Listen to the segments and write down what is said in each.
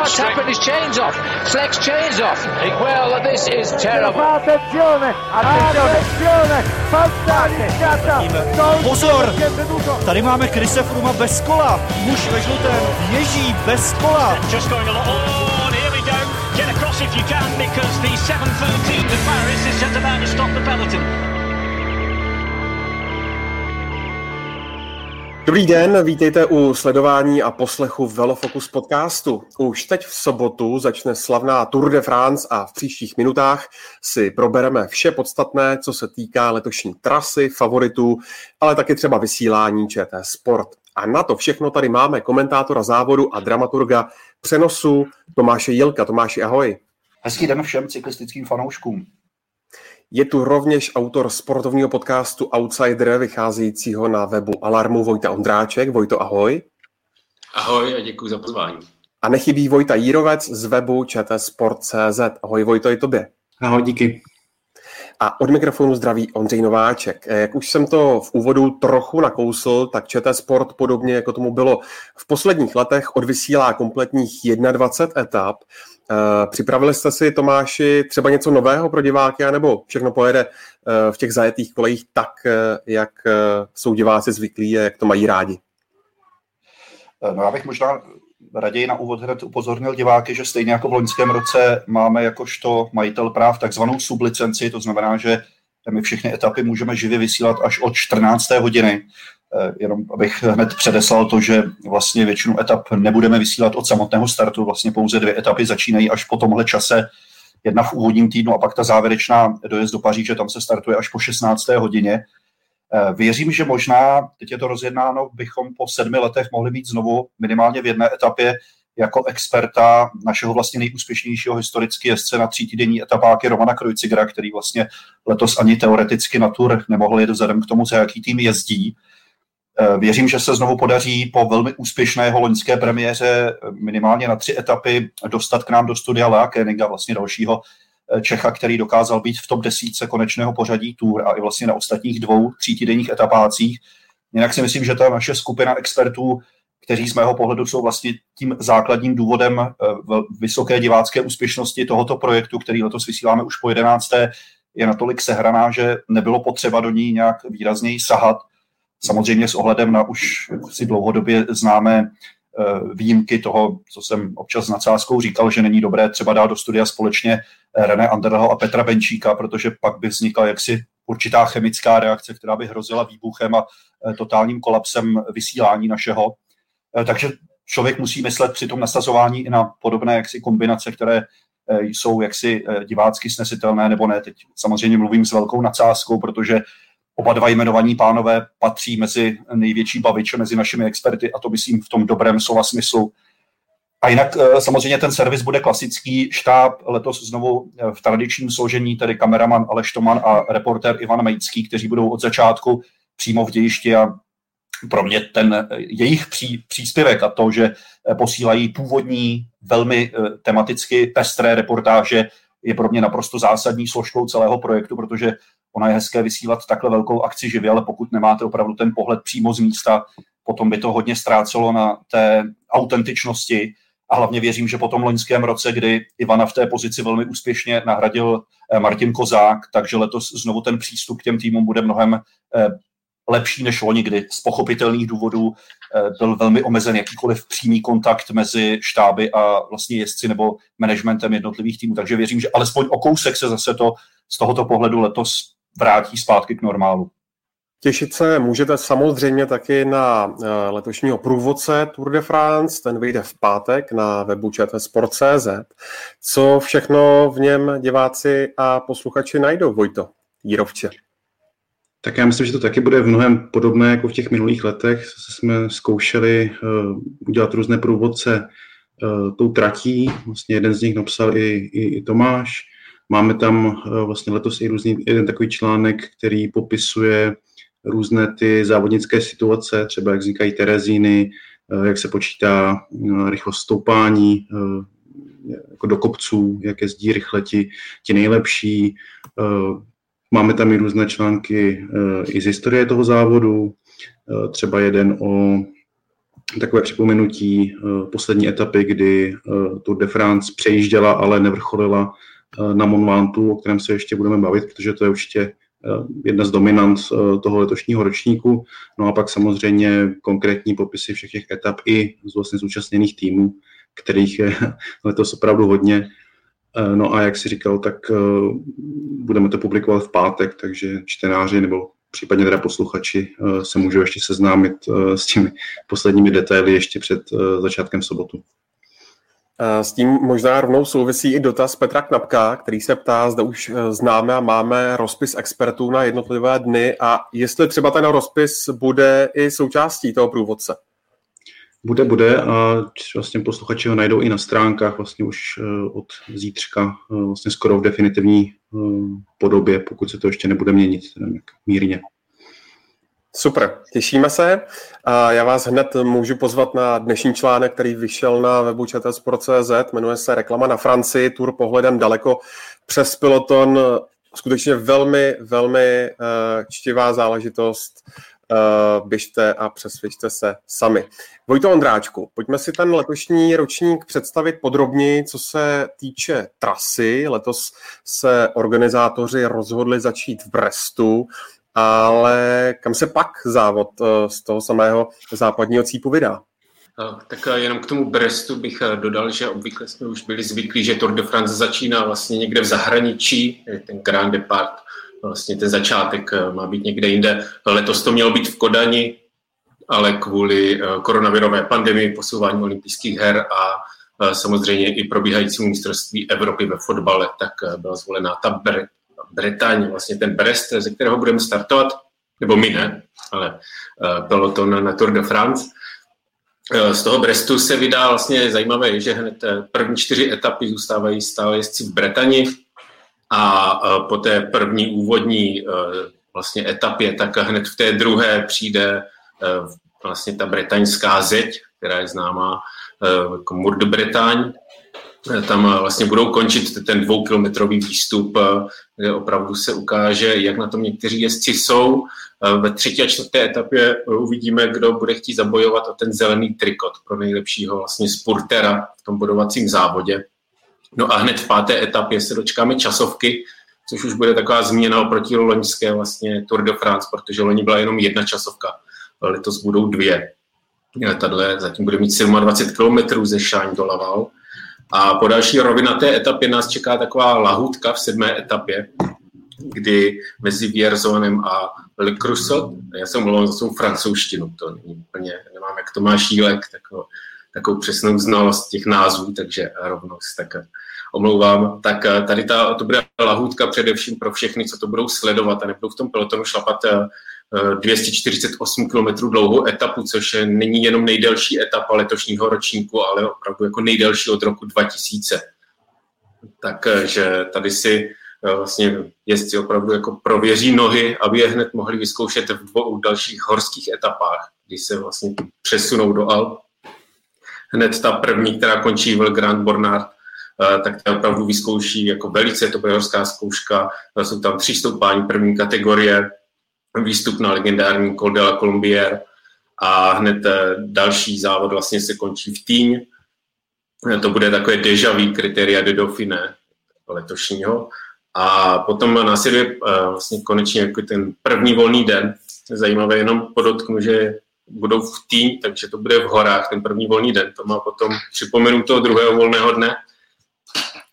what's happened? His chain's off. Flex chain's off. Well, this is terrible. Attenzione, attenzione, Pozor, tady máme Krise Fruma bez kola. Muž ve žlutém ježí bez kola. Just going along. Oh, and here we go. Get across if you can because the 713 to Paris is just about to stop the peloton. Dobrý den, vítejte u sledování a poslechu Velofocus podcastu. Už teď v sobotu začne slavná Tour de France a v příštích minutách si probereme vše podstatné, co se týká letošní trasy, favoritů, ale taky třeba vysílání ČT Sport. A na to všechno tady máme komentátora závodu a dramaturga přenosu Tomáše Jilka. Tomáši, ahoj. Hezký den všem cyklistickým fanouškům. Je tu rovněž autor sportovního podcastu Outsider, vycházejícího na webu Alarmu Vojta Ondráček. Vojto, ahoj. Ahoj a děkuji za pozvání. A nechybí Vojta Jírovec z webu čtsport.cz. Ahoj Vojto, i tobě. Ahoj, díky. A od mikrofonu zdraví Ondřej Nováček. Jak už jsem to v úvodu trochu nakousl, tak ČT Sport, podobně jako tomu bylo v posledních letech, odvysílá kompletních 21 etap Eh, připravili jste si, Tomáši, třeba něco nového pro diváky, anebo všechno pojede eh, v těch zajetých kolejích tak, eh, jak jsou diváci zvyklí a jak to mají rádi? No já bych možná raději na úvod hned upozornil diváky, že stejně jako v loňském roce máme jakožto majitel práv takzvanou sublicenci, to znamená, že my všechny etapy můžeme živě vysílat až od 14. hodiny. Eh, jenom abych hned předeslal to, že vlastně většinu etap nebudeme vysílat od samotného startu, vlastně pouze dvě etapy začínají až po tomhle čase, jedna v úvodním týdnu a pak ta závěrečná dojezd do Paříže, tam se startuje až po 16. hodině. Eh, věřím, že možná, teď je to rozjednáno, bychom po sedmi letech mohli být znovu minimálně v jedné etapě jako experta našeho vlastně nejúspěšnějšího historicky jezdce na týdenní etapáky Romana Krojcigera, který vlastně letos ani teoreticky na tur nemohl jet vzhledem k tomu, za jaký tým jezdí. Eh, věřím, že se znovu podaří po velmi úspěšné loňské premiéře eh, minimálně na tři etapy dostat k nám do studia Lea Koeniga, vlastně dalšího eh, Čecha, který dokázal být v top desítce konečného pořadí Tour a i vlastně na ostatních dvou třítýdenních etapácích. Jinak si myslím, že ta naše skupina expertů, kteří z mého pohledu jsou vlastně tím základním důvodem vysoké divácké úspěšnosti tohoto projektu, který letos vysíláme už po jedenácté, je natolik sehraná, že nebylo potřeba do ní nějak výrazněji sahat Samozřejmě s ohledem na už si dlouhodobě známé eh, výjimky toho, co jsem občas s nadsázkou říkal, že není dobré třeba dát do studia společně eh, René Anderleho a Petra Benčíka, protože pak by vznikla jaksi určitá chemická reakce, která by hrozila výbuchem a eh, totálním kolapsem vysílání našeho. Takže člověk musí myslet při tom nasazování i na podobné jaksi kombinace, které jsou jaksi divácky snesitelné nebo ne. Teď samozřejmě mluvím s velkou nadsázkou, protože Oba dva jmenovaní pánové patří mezi největší baviče mezi našimi experty a to myslím v tom dobrém slova smyslu. A jinak eh, samozřejmě ten servis bude klasický štáb letos znovu eh, v tradičním složení, tedy kameraman Aleš Toman a reportér Ivan Mejcký, kteří budou od začátku přímo v dějišti a pro mě ten eh, jejich pří, příspěvek a to, že posílají původní, velmi tematicky pestré reportáže, je pro mě naprosto zásadní složkou celého projektu, protože Ona je hezké vysílat takhle velkou akci živě, ale pokud nemáte opravdu ten pohled přímo z místa, potom by to hodně ztrácelo na té autentičnosti. A hlavně věřím, že po tom loňském roce, kdy Ivana v té pozici velmi úspěšně nahradil eh, Martin Kozák, takže letos znovu ten přístup k těm týmům bude mnohem eh, lepší než loni, kdy z pochopitelných důvodů eh, byl velmi omezen jakýkoliv přímý kontakt mezi štáby a vlastně jezdci nebo managementem jednotlivých týmů. Takže věřím, že alespoň o kousek se zase to z tohoto pohledu letos vrátí zpátky k normálu. Těšit se můžete samozřejmě taky na eh, letošního průvodce Tour de France, ten vyjde v pátek na webu Sport.cz. Co všechno v něm diváci a posluchači najdou, Vojto Jírovče? Tak já myslím, že to taky bude v mnohem podobné jako v těch minulých letech. Jsme zkoušeli uh, udělat různé průvodce uh, tou tratí. Vlastně jeden z nich napsal i, i, i Tomáš. Máme tam uh, vlastně letos i různý, jeden takový článek, který popisuje různé ty závodnické situace, třeba jak vznikají terezíny, jak se počítá rychlost stoupání jako do kopců, jak jezdí rychle ti, ti nejlepší, Máme tam i různé články i z historie toho závodu, třeba jeden o takové připomenutí poslední etapy, kdy Tour de France přejížděla, ale nevrcholila na Monvantu, o kterém se ještě budeme bavit, protože to je určitě jedna z dominant toho letošního ročníku. No a pak samozřejmě konkrétní popisy všech těch etap i z vlastně zúčastněných týmů, kterých je letos opravdu hodně. Eh, no a jak si říkal, tak eh, budeme to publikovat v pátek, takže čtenáři nebo případně teda posluchači eh, se můžou ještě seznámit s těmi posledními detaily ještě před začátkem sobotu. S tím možná rovnou souvisí i dotaz Petra Knapka, který se ptá, zda už známe a máme rozpis expertů na jednotlivé dny a jestli třeba ten rozpis bude i součástí toho průvodce. Bude, bude a vlastně posluchači ho najdou i na stránkách vlastně už eh, od zítřka eh, vlastně skoro v definitivní eh, podobě, pokud se to ještě nebude měnit, teda mírně. Super, těšíme se. A já vás hned můžu pozvat na dnešní článek, který vyšel na webu čtsport.cz, jmenuje se Reklama na Francii, tur pohledem daleko přes piloton. Skutečně velmi, velmi čtivá záležitost uh, běžte a přesvědčte se sami. Vojto Ondráčku, pojďme si ten letošní ročník představit podrobněji, co se týče trasy. Letos se organizátoři rozhodli začít v Brestu, ale kam se pak závod uh, z toho samého západního cípu vydá? Tak jenom k tomu Brestu bych dodal, že obvykle jsme už byli zvyklí, že Tour de France začíná vlastně někde v zahraničí, ten Grand Depart vlastně ten začátek eh, má být někde jinde. Letos to mělo být v Kodani, ale kvůli eh, koronavirové pandemii, posouvání olympijských her a eh, samozřejmě i probíhajícímu mistrovství Evropy ve fotbale, tak byla zvolená ta Bre- Bretaň, vlastně ten Brest, ze kterého budeme startovat, nebo my ne, ale peloton na Tour de France. Z toho Brestu se vydá vlastně zajímavé, že hned první čtyři etapy zůstávají stále jezdci v Bretani, a po té první úvodní e, vlastně etapě, tak hned v té druhé přijde e, vlastně ta bretaňská zeď, která je známá e, jako Mur de Bretagne. Tam vlastně budou končit ten dvoukilometrový výstup, kde opravdu se ukáže, jak na tom někteří jezdci jsou. Ve třetí a čtvrté etapě uvidíme, kdo bude chtít zabojovat o ten zelený trikot pro nejlepšího vlastně spurtera v tom bodovacím závodě. No a hned v páté etapě se dočkáme časovky, což už bude taková změna oproti loňské vlastně Tour de France, protože loni byla jenom jedna časovka, letos budou dvě. Tadle zatím bude mít 27 km ze Šáň do Laval. A po další rovinaté etapě nás čeká taková lahutka v sedmé etapě, kdy mezi Vierzonem a Le Crusot, já jsem mluvil za svou francouzštinu, to není úplně, nemám jak to má šílek, tak takovou přesnou znalost těch názvů, takže rovnost, tak omlouvám. Tak eh, tady ta, to bude lahůdka především pro všechny, co to budou sledovat a nebudou v tom pelotonu šlapat 248 eh, km dlouhou etapu, což není jenom nejdelší etapa letošního ročníku, ale opravdu jako nejdelší od roku 2000. Takže tady si eh, vlastně jezdci opravdu jako prověří nohy, aby je hned mohli vyzkoušet v dvou dalších horských etapách, kdy se vlastně přesunou do Alp hned ta první, která končí v Grand Bornard, eh, tak ta opravdu vyzkouší jako velice, to horská zkouška, eh, jsou tam tři stoupání první kategorie, výstup na legendární Col de la Colombière a hned eh, další závod vlastně se končí v Týň. To bude takové deja vu kritéria de Dauphiné letošního. A potom následuje vlastně konečně jako ten první volný den. Zajímavé jenom podotknu, že budou v tým, takže to bude v horách ten první volný den. To má potom připomenu toho druhého volného dne.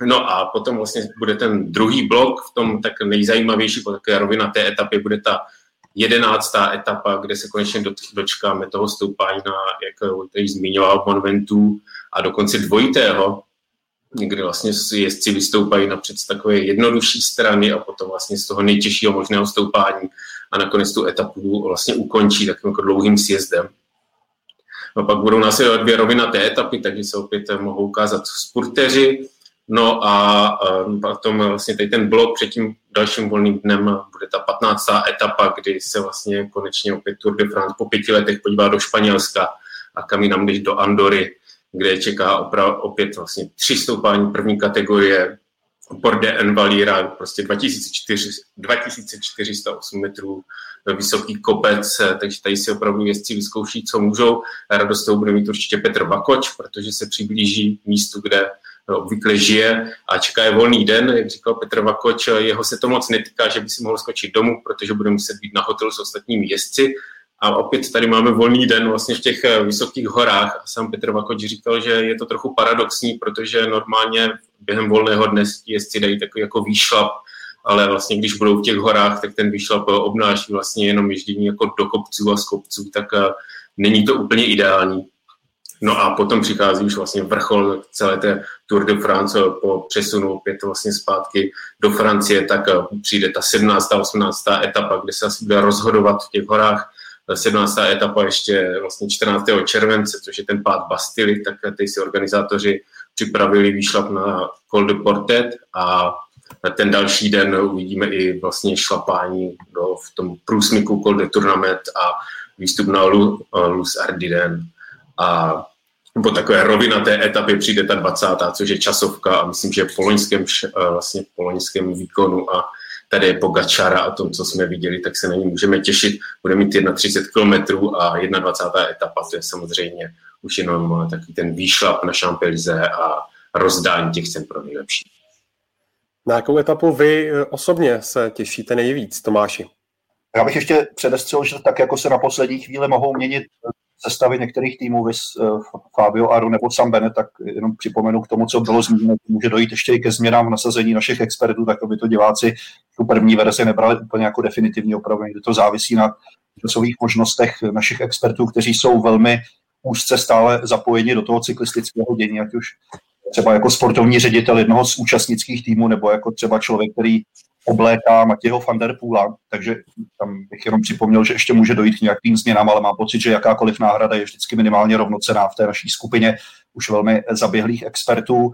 No a potom vlastně bude ten druhý blok, v tom tak nejzajímavější po takové rovinaté etapě bude ta jedenáctá etapa, kde se konečně dočkáme toho stoupání na, jak tady zmiňoval, Monventu a dokonce dvojitého, kde vlastně jezdci vystoupají napřed z takové jednodušší strany a potom vlastně z toho nejtěžšího možného stoupání a nakonec tu etapu vlastně ukončí takovým jako dlouhým sjezdem. No pak budou následovat dvě rovinaté etapy, takže se opět mohou ukázat spurteři. No a potom vlastně tady ten blok před tím dalším volným dnem bude ta 15. etapa, kdy se vlastně konečně opět Tour de France po pěti letech podívá do Španělska a kam jinam jdeš do Andory, kde čeká opět vlastně tři stoupání první kategorie, Port Envalira, prostě 2400, 2408 metrů vysoký kopec, takže tady si opravdu jezdci vyzkouší, co můžou. Radost toho bude mít určitě Petr Vakoč, protože se přiblíží místu, kde obvykle žije a čeká je volný den, jak říkal Petr Vakoč, jeho se to moc netýká, že by si mohl skočit domů, protože bude muset být na hotelu s ostatními jezdci. A opět tady máme volný den vlastně v těch vysokých horách. A sám Petr Vakoč říkal, že je to trochu paradoxní, protože normálně během volného dne jezdci dají takový jako výšlap, ale vlastně když budou v těch horách, tak ten výšlap obnáší vlastně jenom ježdění jako do kopců a z kopců, tak není to úplně ideální. No a potom přichází už vlastně vrchol celé té Tour de France po přesunu opět vlastně zpátky do Francie, tak přijde ta 17. a 18. etapa, kde se asi bude rozhodovat v těch horách. 17. etapa ještě vlastně 14. července, což je ten pád Bastily, tak ty si organizátoři připravili výšlap na Col de Portet a ten další den uvidíme i vlastně šlapání do, v tom průsmyku Col de Tournament a výstup na Luz Ardiden. A po takové rovinaté etapě přijde ta 20. což je časovka a myslím, že po loňském, vlastně po loňském výkonu a tady je Pogačara a tom, co jsme viděli, tak se na ní můžeme těšit. Bude mít 31 km a 21. etapa, to je samozřejmě už jenom takový ten výšlap na Šampelize a rozdání těch cen pro nejlepší. Na jakou etapu vy eh, osobně se těšíte nejvíc, Tomáši? Já bych ještě předestřel, že tak jako se na poslední chvíli mohou měnit sestavy některých týmů, vys uh, Fabio Aru nebo Sam Bennett, tak jenom připomenu k tomu, co bylo zmíněno, může dojít ještě i ke změnám v nasazení našich expertů, tak aby to diváci tu první verzi nebrali úplně jako definitivní opravdu, kde to závisí na časových možnostech našich expertů, kteří jsou velmi úzce stále zapojeni do toho cyklistického dění, ať už třeba jako sportovní ředitel jednoho z účastnických týmů, nebo jako třeba člověk, který obléká Matěho van der Poola, takže tam bych jenom připomněl, že ještě může dojít k nějakým změnám, ale mám pocit, že jakákoliv náhrada je vždycky minimálně rovnocená v té naší skupině už velmi zaběhlých expertů.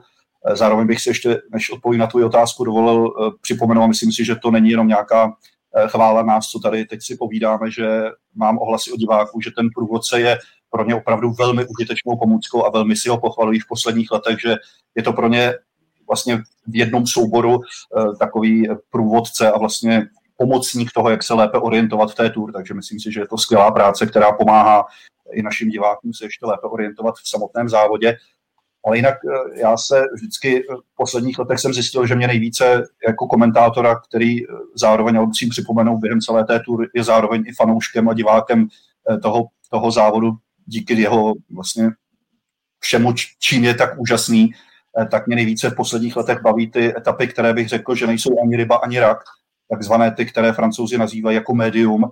Zároveň bych si ještě, než odpovím na tvou otázku, dovolil eh, připomenout, myslím si, že to není jenom nějaká eh, chvála nás, co tady teď si povídáme, že mám ohlasy od diváků, že ten průvodce je pro ně opravdu velmi užitečnou pomůckou a velmi si ho pochvalují v posledních letech, že je to pro ně vlastně v jednom souboru eh, takový průvodce a vlastně pomocník toho, jak se lépe orientovat v té tour, takže myslím si, že je to skvělá práce, která pomáhá i našim divákům se ještě lépe orientovat v samotném závodě. Ale jinak eh, já se vždycky v posledních letech jsem zjistil, že mě nejvíce jako komentátora, který eh, zároveň, ale musím připomenout, během celé té tury je zároveň i fanouškem a divákem toho, toho závodu, díky jeho vlastně všemu, čím je tak úžasný, Eh, tak mě nejvíce v posledních letech baví ty etapy, které bych řekl, že nejsou ani ryba, ani rak, takzvané ty, které francouzi nazývají jako médium,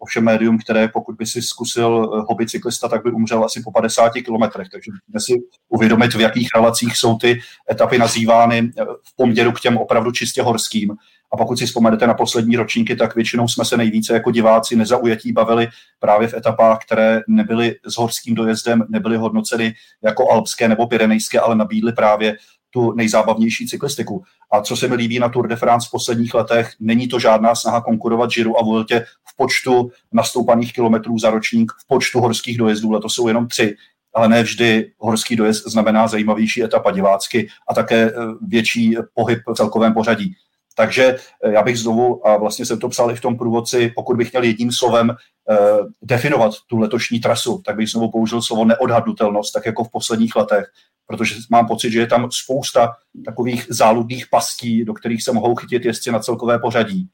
ovšem médium, které pokud by si zkusil eh, hobby cyklista, tak by umřel asi po 50 kilometrech. Takže musíme si uvědomit, v jakých relacích jsou ty etapy nazývány eh, v poměru k těm opravdu čistě horským. A pokud si vzpomenete na poslední ročníky, tak většinou jsme se nejvíce jako diváci nezaujatí bavili právě v etapách, které nebyly s horským dojezdem, nebyly hodnoceny jako alpské nebo pyrenejské, ale nabídly právě tu nejzábavnější cyklistiku. A co se mi líbí na Tour de France v posledních letech, není to žádná snaha konkurovat Žiru a Vueltě v počtu nastoupaných kilometrů za ročník, v počtu horských dojezdů, ale to jsou jenom tři, ale ne vždy horský dojezd znamená zajímavější etapa divácky a také eh, větší pohyb v celkovém pořadí. Takže eh, já bych znovu, a vlastně jsem to psal i v tom průvodci, pokud bych měl jedním slovem eh, definovat tu letošní trasu, tak bych znovu použil slovo neodhadnutelnost, tak jako v posledních letech, protože mám pocit, že je tam spousta takových záludných pastí, do kterých se mohou chytit jezdci na celkové pořadí.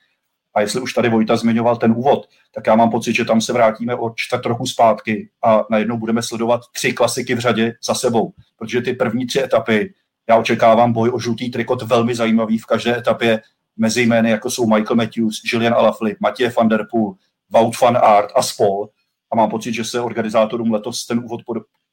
A jestli už tady Vojta zmiňoval ten úvod, tak já mám pocit, že tam se vrátíme o čtvrt trochu zpátky a najednou budeme sledovat tři klasiky v řadě za sebou, protože ty první tři etapy, já očekávám boj o žlutý trikot velmi zajímavý v každé etapě mezi jmény, jako jsou Michael Matthews, Julian Alaphilippe, Matěj van der Poel, Wout van Aert a spol. A mám pocit, že se organizátorům letos ten úvod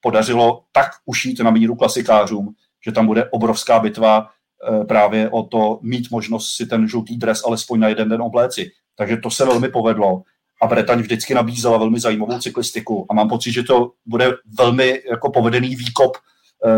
podařilo tak ušít na míru klasikářům, že tam bude obrovská bitva eh, právě o to mít možnost si ten žlutý dres alespoň na jeden den obléci. Takže to se velmi povedlo. A Bretaň vždycky nabízela velmi zajímavou cyklistiku. A mám pocit, že to bude velmi jako povedený výkop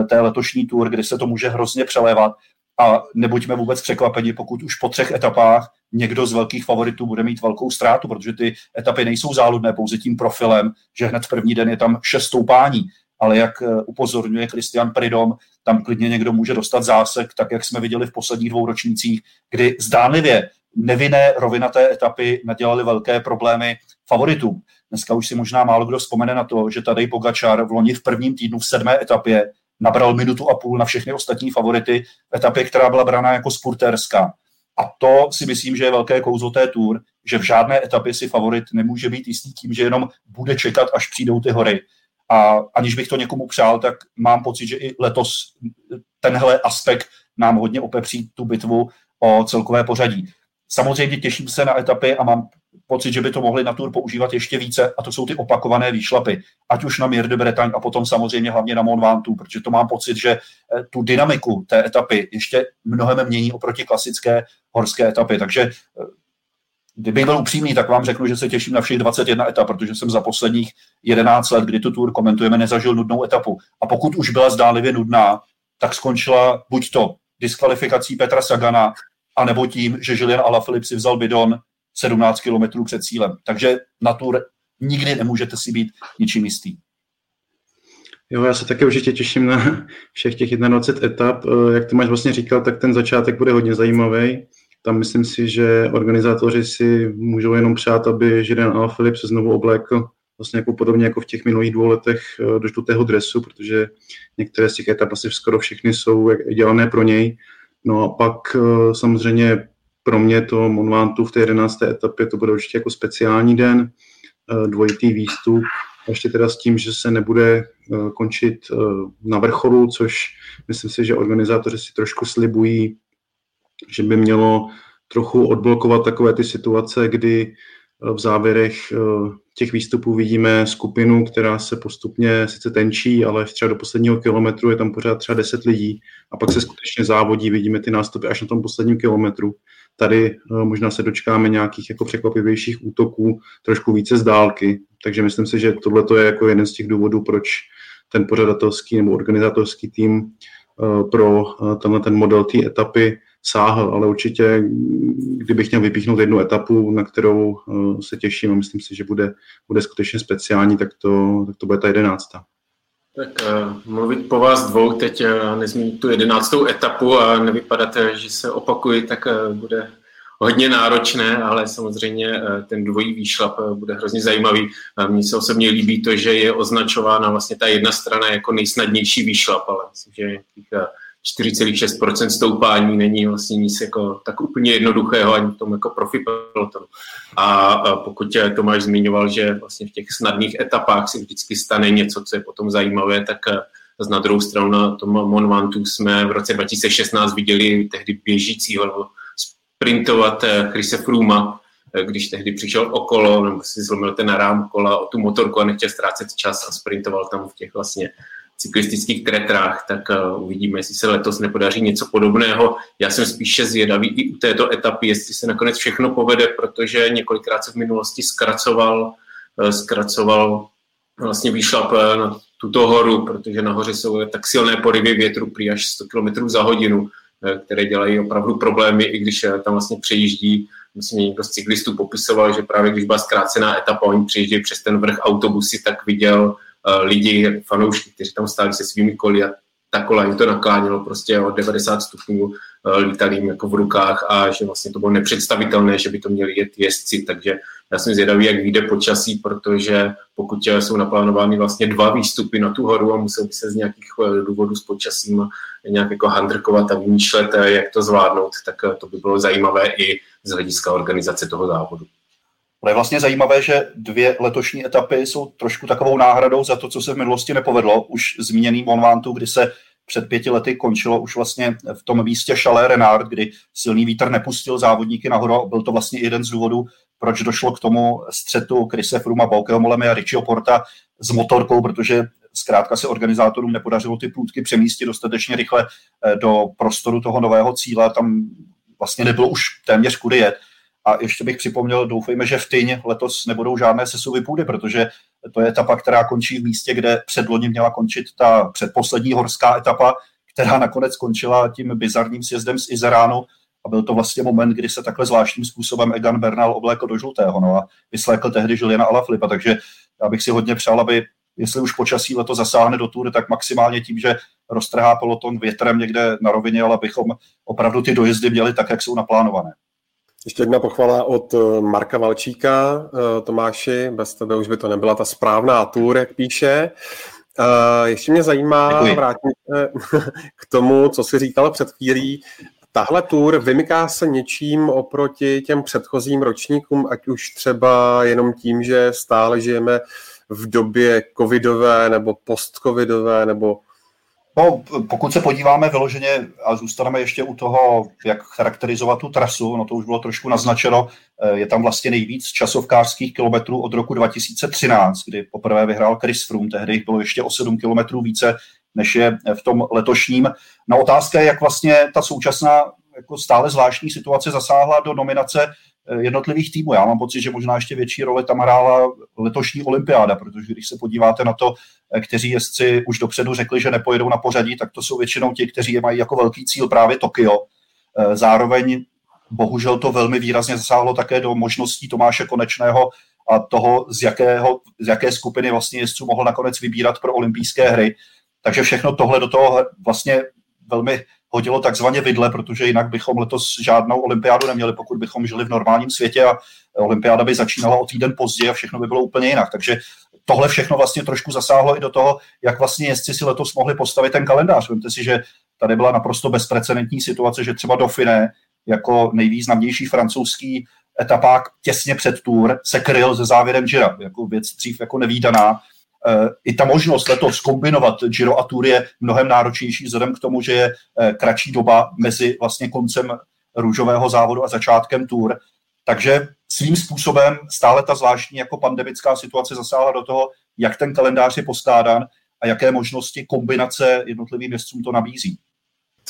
té letošní tour, kde se to může hrozně přelévat a nebuďme vůbec překvapeni, pokud už po třech etapách někdo z velkých favoritů bude mít velkou ztrátu, protože ty etapy nejsou záludné pouze tím profilem, že hned v první den je tam šest stoupání, ale jak eh, upozorňuje Christian Pridom, tam klidně někdo může dostat zásek, tak jak jsme viděli v posledních dvou ročnících, kdy zdánlivě nevinné rovinaté etapy nadělali velké problémy favoritům. Dneska už si možná málo kdo vzpomene na to, že tady Pogačar v loni v prvním týdnu v sedmé etapě nabral minutu a půl na všechny ostatní favority v etapě, která byla brána jako spurtérská. A to si myslím, že je velké kouzlo té tour, že v žádné etapě si favorit nemůže být jistý tím, že jenom bude čekat, až přijdou ty hory. A aniž bych to někomu přál, tak mám pocit, že i letos tenhle aspekt nám hodně opepří tu bitvu o celkové pořadí. Samozřejmě těším se na etapy a mám pocit, že by to mohli na Tour používat ještě více a to jsou ty opakované výšlapy. Ať už na Mier de Bretagne a potom samozřejmě hlavně na Mont Ventoux, protože to mám pocit, že eh, tu dynamiku té etapy ještě mnohem mění oproti klasické horské etapy. Takže eh, Kdybych byl upřímný, tak vám řeknu, že se těším na všech 21 etap, protože jsem za posledních 11 let, kdy tu tour komentujeme, nezažil nudnou etapu. A pokud už byla zdálivě nudná, tak skončila buď to diskvalifikací Petra Sagana, anebo tím, že Julian Alaphilippe si vzal bidon 17 kilometrů před cílem. Takže na tour nikdy nemůžete si být ničím jistý. Jo, já se také určitě těším na všech těch 21 etap. Eh, jak ty máš vlastně říkal, tak ten začátek bude hodně zajímavý. Tam myslím si, že organizátoři si můžou jenom přát, že Židan Alaphilippe se znovu oblékl vlastně jako podobně jako v těch minulých dvou letech eh, do žlutého dresu, protože některé z těch etap asi skoro všechny jsou dělané pro něj. No a pak eh, samozřejmě pro mě to Monvantu v té jedenácté etapě to bude určitě jako speciální den, eh, dvojitý výstup, ještě teda s tím, že se nebude končit na vrcholu, což myslím si, že organizátoři si trošku slibují že by mělo trochu odblokovat takové ty situace, kdy eh, v závěrech eh, těch výstupů vidíme skupinu, která se postupně sice tenčí, ale třeba do posledního kilometru je tam pořád třeba 10 lidí a pak se skutečně závodí, vidíme ty nástupy až na tom posledním kilometru. Tady eh, možná se dočkáme nějakých jako překvapivějších útoků trošku více z dálky, takže myslím si, že tohle je jako jeden z těch důvodů, proč ten pořadatelský nebo organizátorský tým pro tenhle ten model té etapy sáhl, ale určitě, kdybych měl vypíchnout jednu etapu, na kterou eh, se těším a myslím si, že bude, bude skutečně speciální, tak to, tak to bude ta jedenáctá. Tak uh, mluvit po vás dvou teď uh, nezmínit tu jedenáctou etapu a nevypadat, že se opakuji, tak uh, bude hodně náročné, ale samozřejmě ten dvojí výšlap bude hrozně zajímavý. Mně se osobně líbí to, že je označována vlastně ta jedna strana jako nejsnadnější výšlap, ale myslím, že 4,6% stoupání není vlastně nic jako tak úplně jednoduchého ani v tom jako profi pelotonu. A pokud Tomáš zmiňoval, že vlastně v těch snadných etapách se vždycky stane něco, co je potom zajímavé, tak z na druhou stranu na tom Mont Ventoux jsme v roce 2016 viděli tehdy běžícího nebo sprintovat eh, Chrise Fruma, eh, když tehdy přišel okolo, nebo si zlomil ten rám kola o tu motorku a nechtěl ztrácet čas a sprintoval tam v těch vlastně cyklistických tretrách, tak uh, uvidíme, jestli se letos nepodaří něco podobného. Já jsem spíše zvědavý i u této etapy, jestli se nakonec všechno povede, protože několikrát se v minulosti zkracoval, uh, zkracoval vlastně výšlap uh, na tuto horu, protože nahoře jsou tak silné porivy větru prý až 100 km za hodinu, které dělají opravdu problémy, i když tam vlastně přejíždí. Myslím, někdo z cyklistů popisoval, že právě když byla zkrácená etapa, oni přijíždějí přes ten vrch autobusy, tak viděl Eh, lidi, fanoušky, kteří tam stáli se svými koly a ta kola jim to naklánělo prostě o 90 stupňů, eh, lítali jim jako v rukách a že vlastně to bylo nepředstavitelné, že by to měli jet jezdci, takže já jsem zvědavý, jak vyjde počasí, protože pokud jsou naplánovány vlastně dva výstupy na tu horu a musel by se z nějakých eh, důvodů s počasím nějak jako handrkovat a vymýšlet, jak to zvládnout, tak to by bylo zajímavé i z hlediska organizace toho závodu. Ale je vlastně zajímavé, že dvě letošní etapy jsou trošku takovou náhradou za to, co se v minulosti nepovedlo. Už zmíněný Monvantu, kdy se před pěti lety končilo už vlastně v tom místě Chalet Renard, kdy silný vítr nepustil závodníky nahoru. Byl to vlastně jeden z důvodů, proč došlo k tomu střetu Krise Fruma, Molemy a Richie Porta s motorkou, protože zkrátka se organizátorům nepodařilo ty průdky přemístit dostatečně rychle eh, do prostoru toho nového cíle. Tam vlastně nebylo už téměř kudy jet. A ještě bych připomněl, doufejme, že v Tyň letos nebudou žádné sesuvy půdy, protože to je etapa, která končí v místě, kde předloni měla končit ta předposlední horská etapa, která nakonec skončila tím bizarním sjezdem z Izeránu. A byl to vlastně moment, kdy se takhle zvláštním způsobem Egan Bernal oblékl do žlutého. No a vyslékl tehdy Juliana Alaphilippa, takže já bych si hodně přál, aby jestli už počasí leto zasáhne do tury, tak maximálně tím, že roztrhá peloton větrem někde na rovině, ale abychom opravdu ty dojezdy měli tak, jak jsou naplánované. Ještě jedna pochvala od eh, Marka Valčíka. Eh, Tomáši, bez tebe už by to nebyla ta správná tour, jak píše. Eh, ještě mě zajímá, vrátit se k tomu, co jsi říkal před chvílí. Tahle tour vymyká se něčím oproti těm předchozím ročníkům, ať už třeba jenom tím, že stále žijeme v době covidové nebo post-covidové, nebo No, pokud se podíváme vyloženě a zůstaneme ještě u toho, jak charakterizovat tu trasu, no to už bylo trošku naznačeno, eh, je tam vlastně nejvíc časovkářských kilometrů od roku 2013, kdy poprvé vyhrál Chris Froome, tehdy jich bylo ještě o 7 kilometrů více, než je v tom letošním. Na otázka je, jak vlastně ta současná jako stále zvláštní situace zasáhla do nominace jednotlivých týmů. Já mám pocit, že možná ještě větší roli tam hrála letošní olympiáda, protože když se podíváte na to, eh, kteří jezdci už dopředu řekli, že nepojedou na pořadí, tak to jsou většinou ti, kteří je mají jako velký cíl právě Tokio. Eh, zároveň bohužel to velmi výrazně zasáhlo také do možností Tomáše Konečného a toho, z, jakého, z jaké skupiny vlastně jezdců mohl nakonec vybírat pro olympijské hry. Takže všechno tohle do toho vlastně velmi hodilo takzvaně vidle, protože jinak bychom letos žádnou olympiádu neměli, pokud bychom žili v normálním světě a olympiáda by začínala o týden později a všechno by bylo úplně jinak. Takže tohle všechno vlastně trošku zasáhlo i do toho, jak vlastně jezdci si letos mohli postavit ten kalendář. Vemte si, že tady byla naprosto bezprecedentní situace, že třeba Dauphiné jako nejvýznamnější francouzský etapák těsně před Tour se kryl se závěrem Gira, jako věc dřív jako nevýdaná i ta možnost letos kombinovat Giro a Tour je mnohem náročnější vzhledem k tomu, že je eh, kratší doba mezi vlastně koncem růžového závodu a začátkem Tour. Takže svým způsobem stále ta zvláštní jako pandemická situace zasáhla do toho, jak ten kalendář je poskládán a jaké možnosti kombinace jednotlivým městcům to nabízí.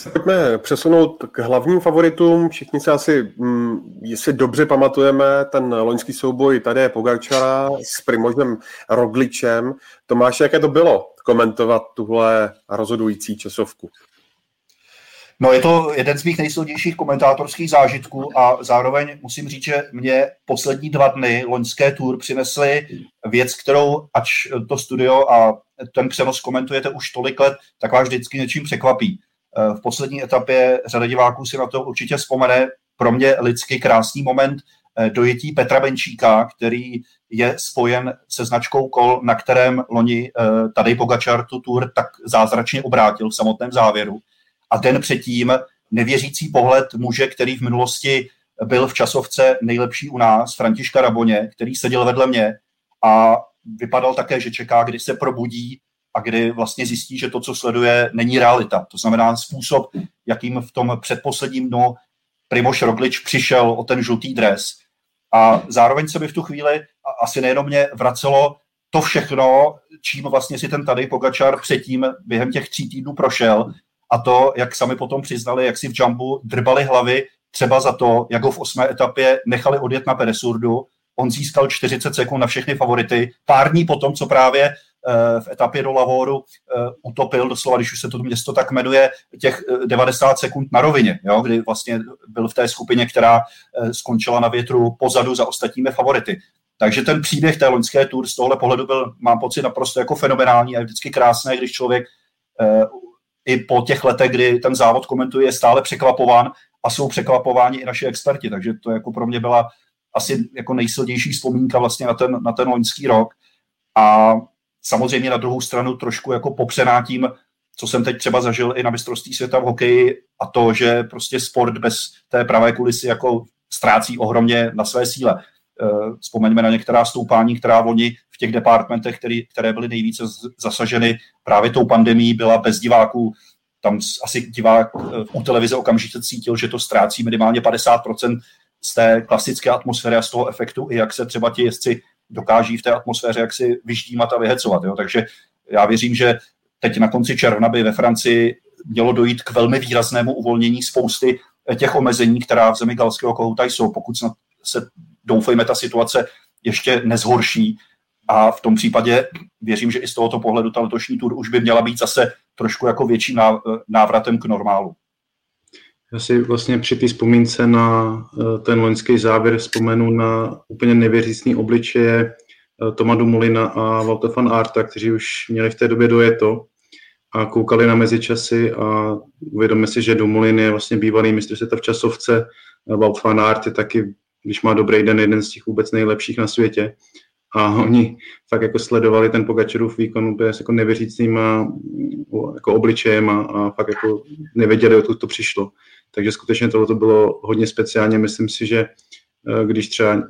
Pojďme přesunout k hlavním favoritům. Všichni se asi, mm, jestli dobře pamatujeme, ten loňský souboj tady je Pogačara s Primožem Rogličem. Tomáš, jaké to bylo komentovat tuhle rozhodující časovku? No je to jeden z mých nejsilnějších komentátorských zážitků a zároveň musím říct, že mě poslední dva dny loňské tour přinesly věc, kterou ač to studio a ten přenos komentujete už tolik let, tak vás vždycky něčím překvapí. Eh, v poslední etapě řada diváků si na to určitě vzpomene. Pro mě lidsky krásný moment eh, dojetí Petra Benčíka, který je spojen se značkou kol, na kterém loni eh, tady Pogačar tu tour tak zázračně obrátil v samotném závěru. A den předtím nevěřící pohled muže, který v minulosti byl v časovce nejlepší u nás, Františka Raboně, který seděl vedle mě a vypadal také, že čeká, kdy se probudí a kdy vlastně zjistí, že to, co sleduje, není realita. To znamená způsob, jakým v tom předposledním dnu Primoš Roglič přišel o ten žlutý dres. A zároveň se mi v tu chvíli asi nejenom mě vracelo to všechno, čím vlastně si ten tady Pogačar předtím během těch tří týdnů prošel a to, jak sami potom přiznali, jak si v Jumbu drbali hlavy třeba za to, jak ho v osmé etapě nechali odjet na Peresurdu. On získal 40 sekund na všechny favority. Pár dní potom, co právě v etapě do Lavoru eh, utopil doslova, když už se to město tak jmenuje, těch 90 eh, sekund na rovině, jo, kdy vlastně byl v té skupině, která skončila na větru pozadu za ostatními favority. Takže ten příběh té loňské tour z tohle pohledu byl, mám pocit, naprosto jako fenomenální a je vždycky krásné, když člověk i po těch letech, kdy ten závod komentuje, je stále překvapován a jsou překvapováni i naši experti. Takže to jako pro mě byla asi jako nejsilnější vzpomínka vlastně na ten, na ten loňský rok. A samozřejmě na druhou stranu trošku jako popřená tím, co jsem teď třeba zažil i na mistrovství světa v hokeji a to, že prostě sport bez té pravé kulisy jako ztrácí ohromně na své síle. Eh, vzpomeňme na některá stoupání, která oni v těch departmentech, který, které byly nejvíce zasaženy právě tou pandemí, byla bez diváků. Tam asi divák eh, u televize okamžitě cítil, že to ztrácí minimálně 50% z té klasické atmosféry a z toho efektu, i jak se třeba ti jezdci dokáží v té atmosféře jak si vyždímat a vyhecovat. Jo? Takže já věřím, že teď na konci června by ve Francii mělo dojít k velmi výraznému uvolnění spousty těch omezení, která v zemi galského kohouta jsou, pokud se doufejme ta situace ještě nezhorší. A v tom případě věřím, že i z tohoto pohledu ta letošní tur už by měla být zase trošku jako větším návratem k normálu. Já si vlastně při té vzpomínce na eh, ten loňský závěr vzpomenu na úplně nevěřícný obličeje Toma Dumolina a Walter van Arta, kteří už měli v té době dojeto a koukali na mezičasy a uvědomili si, že Dumolin je vlastně bývalý mistr světa v časovce, Walt van Aert je taky, když má dobrý den, jeden z těch vůbec nejlepších na světě a oni fakt jako sledovali ten Pogačarův výkon úplně jako nevěřícnýma jako obličejem a, a fakt jako nevěděli, odkud to přišlo. Takže skutečně tohle bylo hodně speciálně. Myslím si, že eh, když třeba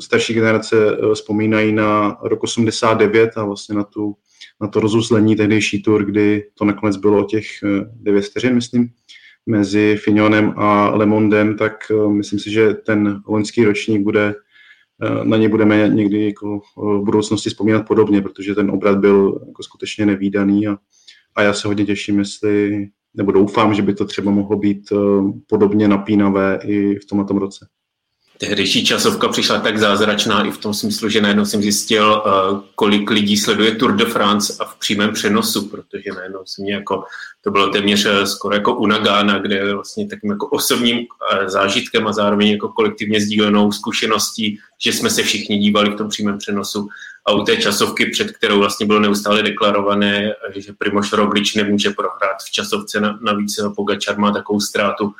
starší generace eh, vzpomínají na rok 89 a vlastně na, tu, na to rozuzlení tehdejší tur, kdy to nakonec bylo těch 9 eh, vteřin, myslím, mezi Fignonem a Lemondem, tak myslím si, že ten loňský ročník bude na ně budeme někdy jako v budoucnosti vzpomínat podobně, protože ten obrat byl jako skutečně nevýdaný a, a já se hodně těším, jestli, nebo doufám, že by to třeba mohlo být eh, podobně napínavé i v tomto roce tehdejší časovka přišla tak zázračná i v tom smyslu, že najednou jsem zjistil, uh, kolik lidí sleduje Tour de France a v přímém přenosu, protože najednou jsem jako, to bylo téměř eh, skoro jako u Nagana, kde vlastně takým jako osobním uh, zážitkem a zároveň jako kolektivně sdílenou zkušeností, že jsme se všichni dívali v tom přímém přenosu. A u té časovky, před kterou vlastně bylo neustále deklarované, že Primoš Roglič nemůže prohrát v časovce, navíc Pogačar má takovou ztrátu,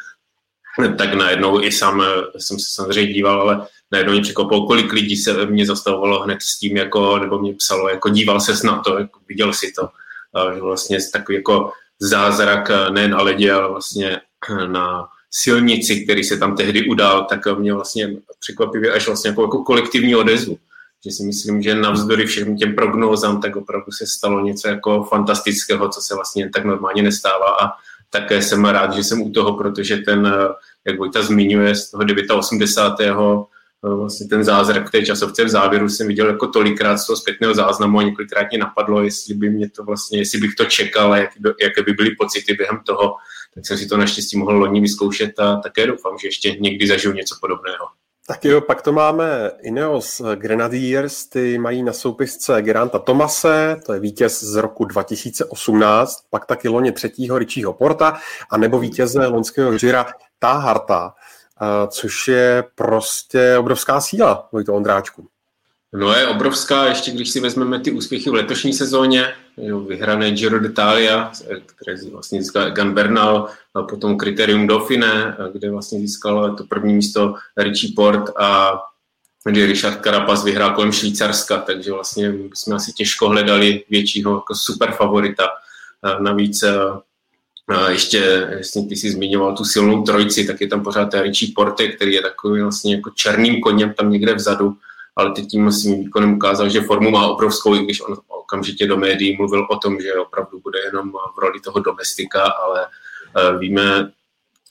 tak najednou i sám eh, jsem se samozřejmě díval, ale najednou mě překvapilo, kolik lidí se mě zastavovalo hned s tím, jako, nebo mě psalo, jako díval se na to, jako viděl si to. A vlastně takový jako zázrak eh, ne na ledě, ale vlastně eh, na silnici, který se tam tehdy udál, tak mě vlastně překvapivě až vlastně jako, jako kolektivní odezvu. Že si myslím, že navzdory všem těm prognózám, tak opravdu se stalo něco jako fantastického, co se vlastně tak normálně nestává a také jsem rád, že jsem u toho, protože ten, eh, jak Vojta zmiňuje, z toho 89. Eh, vlastně ten zázrak té časovce v závěru jsem viděl jako tolikrát z toho zpětného záznamu a několikrát mě napadlo, jestli by mě to vlastně, jestli bych to čekal a jak jaké by byly pocity během toho, tak jsem si to naštěstí mohl loni vyzkoušet a také doufám, že ještě někdy zažiju něco podobného. Tak jo, pak to máme Ineos Grenadiers, ty mají na soupisce Geranta Tomase, to je vítěz z roku 2018, pak taky loni třetího Richieho Porta, a nebo vítěze loňského Gira Táharta, eh, což je prostě obrovská síla, Vojto Ondráčku. No je obrovská, ještě když si vezmeme ty úspěchy v letošní sezóně, vyhrané Giro d'Italia, které vlastně získal Gan Bernal, a potom Kriterium Dauphine, kde vlastně získal to první místo Richie Port a kdy Richard Carapaz vyhrál kolem Švýcarska, takže vlastně jsme asi těžko hledali většího jako super favorita. Navíc ještě, jestli ty si zmiňoval tu silnou trojici, tak je tam pořád Richie Porte, který je takový vlastně jako černým koněm tam někde vzadu, ale teď tím svým výkonem ukázal, že formu má obrovskou, i když on okamžitě do médií mluvil o tom, že opravdu bude jenom v roli toho domestika, ale eh, víme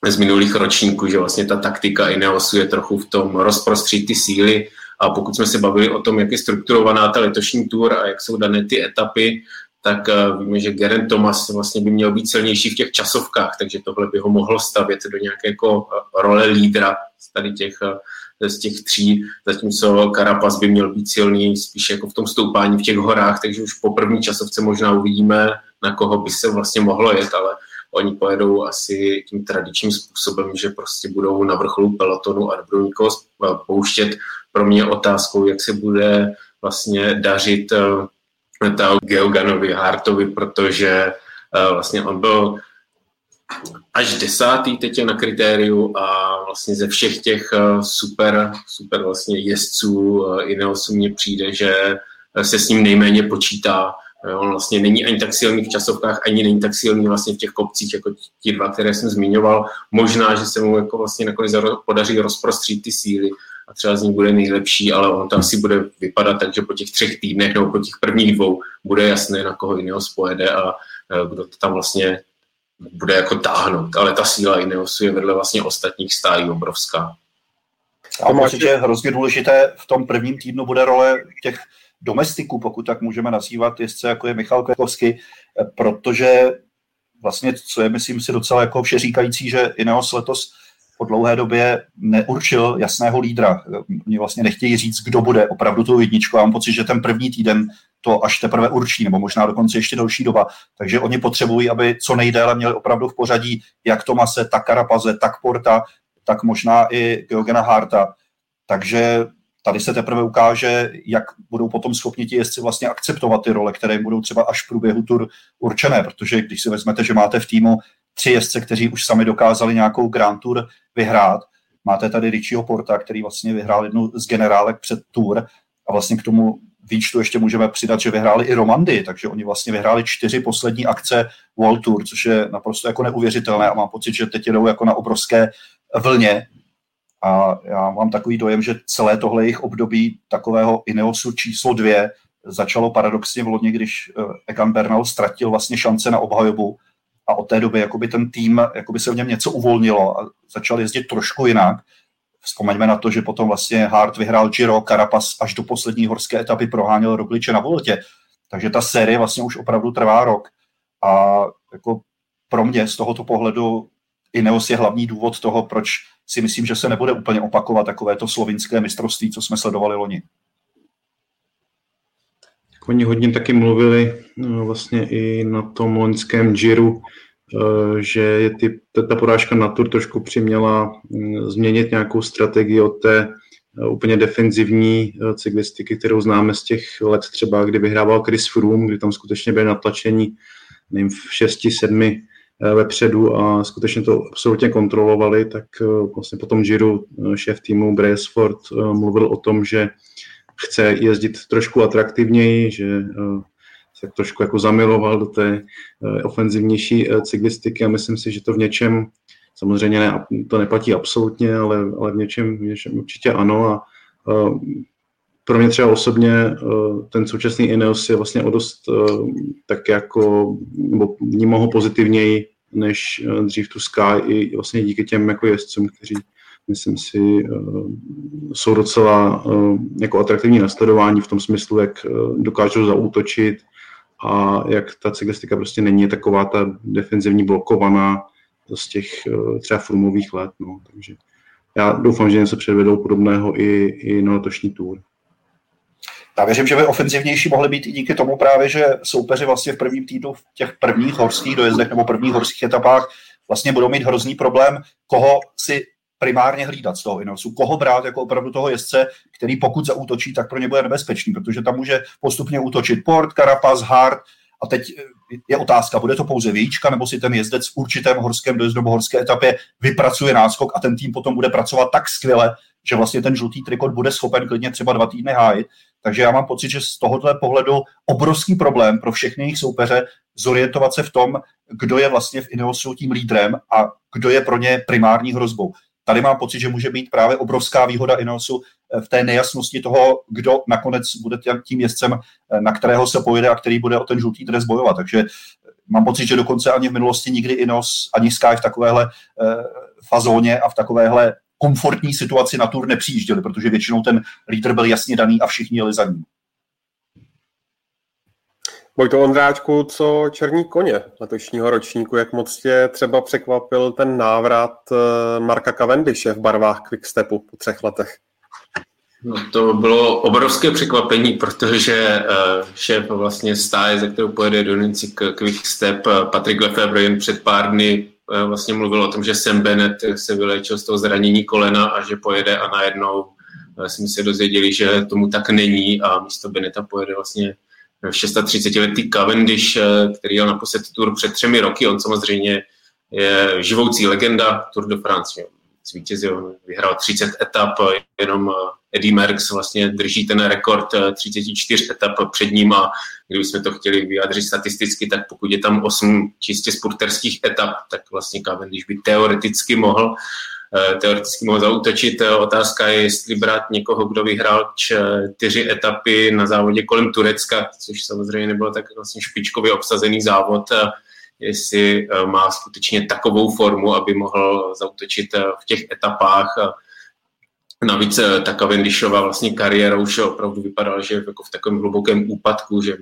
z minulých ročníků, že vlastně ta taktika Ineosu je trochu v tom rozprostřít ty síly. A pokud jsme se bavili o tom, jak je strukturovaná ta letošní tour a jak jsou dané ty etapy, tak eh, víme, že Geraint Thomas vlastně by měl být silnější v těch časovkách, takže tohle by ho mohlo stavět do nějaké jako eh, role lídra z tady těch z těch tří, zatímco Carapaz by měl být silný spíš jako v tom stoupání v těch horách, takže už po první časovce možná uvidíme, na koho by se vlastně mohlo jet, ale oni pojedou asi tím tradičním způsobem, že prostě budou na vrcholu pelotonu a nebudou nikoho pouštět. Pro mě otázkou, jak se bude vlastně dařit uh, Geoganovi Hartovi, protože eh, vlastně on byl až desátý teď je na kritériu a vlastně ze všech těch eh, super, super vlastně jezdců eh, Ineosu mně přijde, že eh, se s ním nejméně počítá. On vlastně není ani tak silný v časovkách, ani není tak silný vlastně v těch kopcích, jako ti dva, které jsem zmiňoval. Možná, že se mu jako vlastně nakonec podaří rozprostřít ty síly a třeba z ní bude nejlepší, ale on to asi bude vypadat tak, že po těch třech týdnech nebo po těch prvních dvou bude jasné, na koho jiného spojede a kdo to tam vlastně bude jako táhnout, ale ta síla Ineosu je vedle vlastně ostatních stájí obrovská. A myslím, že hrozně důležité v tom prvním týdnu bude role těch domestiků, pokud tak můžeme nazývat jezdce, jako je Michal Kvěkovský, protože vlastně, co je, myslím si, docela jako vše říkající, že Ineos letos po dlouhé době neurčil jasného lídra. Oni vlastně nechtějí říct, kdo bude opravdu tu jedničku. Já mám pocit, že ten první týden to až teprve určí, nebo možná dokonce ještě další doba. Takže oni potřebují, aby co nejdéle měli opravdu v pořadí jak Tomase, tak Karapaze, tak Porta, tak možná i Geogena Harta. Takže tady se teprve ukáže, jak budou potom schopni ti jezdci vlastně akceptovat ty role, které budou třeba až v průběhu tur určené, protože když si vezmete, že máte v týmu tři jezdce, kteří už sami dokázali nějakou Grand Tour vyhrát, máte tady Richieho Porta, který vlastně vyhrál jednu z generálek před Tour. A vlastně k tomu výčtu ještě můžeme přidat, že vyhráli i Romandy, takže oni vlastně vyhráli čtyři poslední akce World Tour, což je naprosto jako neuvěřitelné a mám pocit, že teď jedou jako na obrovské vlně. A já mám takový dojem, že celé tohle jejich období takového Ineosu číslo dvě začalo paradoxně v loni, když eh, Egan Bernal ztratil vlastně šance na obhajobu a od té doby jakoby ten tým, jakoby se v něm něco uvolnilo a začal jezdit trošku jinak. Vzpomeňme na to, že potom vlastně Hart vyhrál Giro, Carapaz až do poslední horské etapy proháněl Rogliče na Voltě. Takže ta série vlastně už opravdu trvá rok. A jako pro mě z tohoto pohledu Ineos je hlavní důvod toho, proč si myslím, že se nebude úplně opakovat takovéto slovinské mistrovství, co jsme sledovali loni. Oni hodně taky mluvili no, vlastně i na tom loňském Giro, eh, že je ty, ta porážka na Tour trošku přiměla mm, změnit nějakou strategii od té eh, úplně defenzivní eh, cyklistiky, kterou známe z těch let třeba, kdy vyhrával Chris Froome, kdy tam skutečně byly natlačení nevím, v šesti, sedmi vepředu a skutečně to absolutně kontrolovali, tak vlastně po tom Giro šéf týmu Brailsford mluvil o tom, že chce jezdit trošku atraktivněji, že eh, se trošku jako zamiloval do té eh, ofenzivnější eh, cyklistiky a myslím si, že to v něčem, samozřejmě ne, to neplatí absolutně, ale, ale v, něčem, v něčem určitě ano a pro mě třeba osobně ten současný Ineos je vlastně o dost tak jako, nebo vnímám ho pozitivněji než dřív tu Sky i vlastně díky těm jako jezdcům, kteří myslím si, eh, jsou docela eh, jako atraktivní na sledování v tom smyslu, jak eh, dokážou zaútočit a jak ta cyklistika prostě není taková ta defenzivní blokovaná z těch třeba frumových let. No. Takže já doufám, že něco předvedou podobného i, i na letošní tour. Já věřím, že by ofenzivnější mohly být i díky tomu právě, že soupeři vlastně v prvním týdnu v těch prvních horských dojezdech nebo prvních horských etapách vlastně budou mít hrozný problém, koho si primárně hlídat z toho Inosu. Koho brát jako opravdu toho jezdce, který pokud zaútočí, tak pro ně bude nebezpečný, protože tam může postupně útočit Port, Carapaz, Hart, a teď eh, je otázka, bude to pouze výčka, nebo si ten jezdec v určitém horském dojezdu horské etapě vypracuje náskok a ten tým potom bude pracovat tak skvěle, že vlastně ten žlutý trikot bude schopen klidně třeba dva týdny hájit. Takže já mám pocit, že z tohohle pohledu obrovský problém pro všechny jejich soupeře zorientovat se v tom, kdo je vlastně v Ineosu tím lídrem a kdo je pro ně primární hrozbou tady mám pocit, že může být právě obrovská výhoda Ineosu eh, v té nejasnosti toho, kdo nakonec bude tím jezdcem, eh, na kterého se pojede a který bude o ten žlutý dres bojovat. Takže eh, mám pocit, že dokonce ani v minulosti nikdy Ineos, ani Sky v takovéhle fazóně a v takovéhle komfortní situaci na tur nepřijížděli, protože většinou ten lídr byl jasně daný a všichni jeli za ním. Vojto Ondráčku, co černí koně letošního ročníku, jak moc tě třeba překvapil ten návrat eh, Marka Cavendishe v barvách Quickstepu po třech letech? No, to bylo obrovské překvapení, protože uh, šéf vlastně stáje, ze kterou pojede do Ninci Quickstep, eh, Patrick Lefebvre jen před pár dny vlastně mluvil o tom, že Sam Bennett se vylečil z toho zranění kolena a že pojede a najednou jsme se dozvěděli, že tomu tak není a místo Beneta pojede vlastně 630-letý Cavendish, eh, který jel naposled Tour před třemi roky. On samozřejmě je živoucí legenda Tour de France. Zvítězil, vyhrál 30 etap, jenom eh, Eddie Merckx vlastně drží ten rekord 34 eh, etap před ním a kdybychom to chtěli vyjádřit statisticky, tak pokud je tam 8 čistě sporterských etap, tak vlastně Cavendish by teoreticky mohl Eh, teoreticky mohl zautočit. Eh, otázka je, jestli brát někoho, kdo vyhrál čtyři etapy na závodě kolem Turecka, což samozřejmě nebyl tak vlastně špičkově obsazený závod, jestli má skutečně takovou formu, aby mohl zautočit v těch etapách. Navíc ta Cavendishova vlastně kariéra už opravdu vypadala, že jako v takovém hlubokém úpadku, že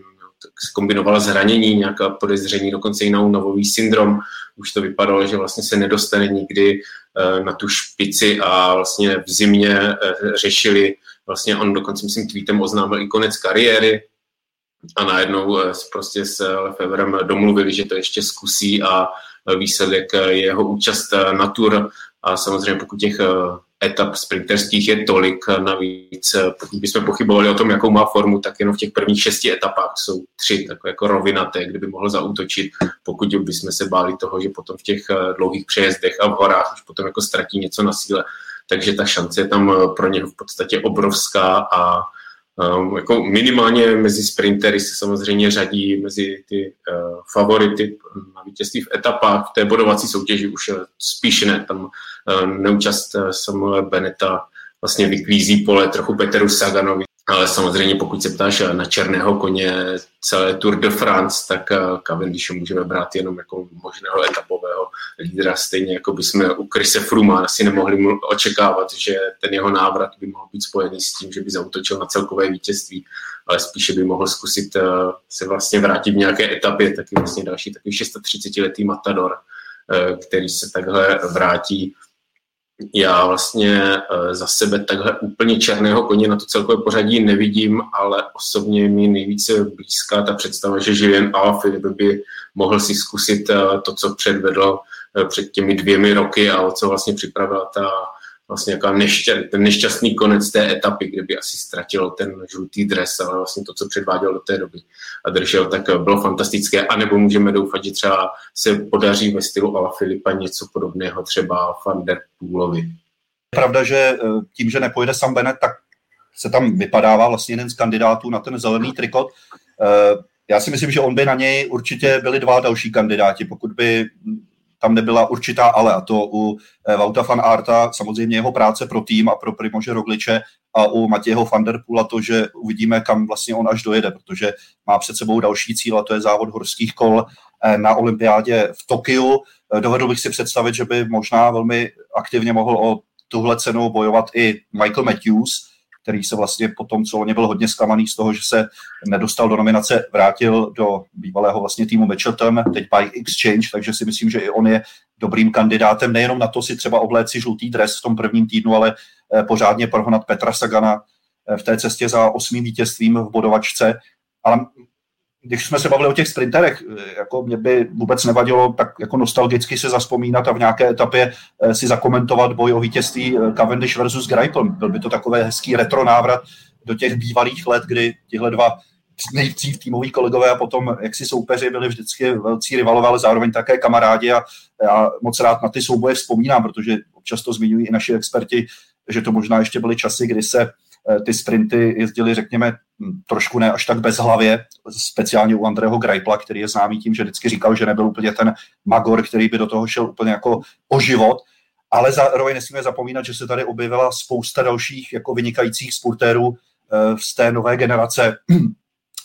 zkombinovala zranění, nějaká podezření, dokonce i na únavový syndrom. Už to vypadalo, že vlastně se nedostane nikdy eh, na tu špici a vlastně v zimě eh, řešili, vlastně on dokonce myslím tweetem oznámil i konec kariéry a najednou eh, prostě s Lefevrem domluvili, že to ještě zkusí a výsledek je jeho účast na tur a samozřejmě pokud těch etap sprinterských je tolik. Navíc, pokud bychom pochybovali o tom, jakou má formu, tak jenom v těch prvních šesti etapách jsou tři takové jako rovinaté, kdyby mohl zautočit, pokud bychom se báli toho, že potom v těch dlouhých přejezdech a v horách už potom jako ztratí něco na síle. Takže ta šance je tam pro něho v podstatě obrovská a Um, jako minimálně mezi sprintery se samozřejmě řadí mezi ty uh, favority na vítězství v etapách. V té bodovací soutěži už spíš ne. Tam uh, neúčast Samuela Beneta vlastně vyklízí pole trochu Peteru Saganovi, ale samozřejmě pokud se ptáš na černého koně celé Tour de France, tak eh, Cavendish můžeme brát jenom jako možného etapového lídra, stejně jako bychom u Krise Fruma asi nemohli očekávat, že ten jeho návrat by mohl být spojený s tím, že by zautočil na celkové vítězství, ale spíše by mohl zkusit eh, se vlastně vrátit v nějaké etapě, taky vlastně další takový 630-letý Matador, eh, který se takhle vrátí já vlastně eh, za sebe takhle úplně černého koně na to celkové pořadí nevidím, ale osobně mi nejvíce blízká ta představa, že Julien Alaphilippe by mohl si zkusit eh, to, co předvedl eh, před těmi dvěmi roky a co vlastně připravila ta vlastně jaká nešťa, ten nešťastný konec té etapy, kde by asi ztratil ten žlutý dres, ale vlastně to, co předváděl do té doby a držel, tak bylo fantastické. A nebo můžeme doufat, že třeba se podaří ve stylu Ala Filipa něco podobného třeba Van der Poolovi. Je pravda, že eh, tím, že nepojede Sam Bennett, tak se tam vypadává vlastně jeden z kandidátů na ten zelený trikot. Eh, já si myslím, že on by na něj určitě byli dva další kandidáti, pokud by tam nebyla určitá ale, a to u eh, Vauta van Arta samozřejmě jeho práce pro tým a pro Primože Rogliče a u Matějeho van der Poola to, že uvidíme, kam vlastně on až dojede, protože má před sebou další cíl a to je závod horských kol eh, na olympiádě v Tokiu. Eh, dovedl bych si představit, že by možná velmi aktivně mohl o tuhle cenu bojovat i Michael Matthews, který se vlastně po tom, co on byl hodně zklamaný z toho, že se nedostal do nominace, vrátil do bývalého vlastně týmu Mitchelton, teď by Exchange, takže si myslím, že i on je dobrým kandidátem, nejenom na to si třeba obléci žlutý dres v tom prvním týdnu, ale eh, pořádně prohnat Petra Sagana eh, v té cestě za osmým vítězstvím v bodovačce. Ale když jsme se bavili o těch sprinterech, jako mě by vůbec nevadilo tak jako nostalgicky se zaspomínat a v nějaké etapě eh, si zakomentovat boj o vítězství eh, Cavendish versus Greipel. Byl by to takový hezký retro návrat do těch bývalých let, kdy tihle dva nejdřív týmoví kolegové a potom jak si soupeři byli vždycky velcí rivalové, ale zároveň také kamarádi a já moc rád na ty souboje vzpomínám, protože občas to zmiňují i naši experti, že to možná ještě byly časy, kdy se Eh, ty sprinty jezdili, řekněme, hm, trošku ne až tak bezhlavě, speciálně u Andreho Greipla, který je známý tím, že vždycky říkal, že nebyl úplně ten magor, který by do toho šel úplně jako o život, ale zároveň nesmíme zapomínat, že se tady objevila spousta dalších jako vynikajících sportérů eh, z té nové generace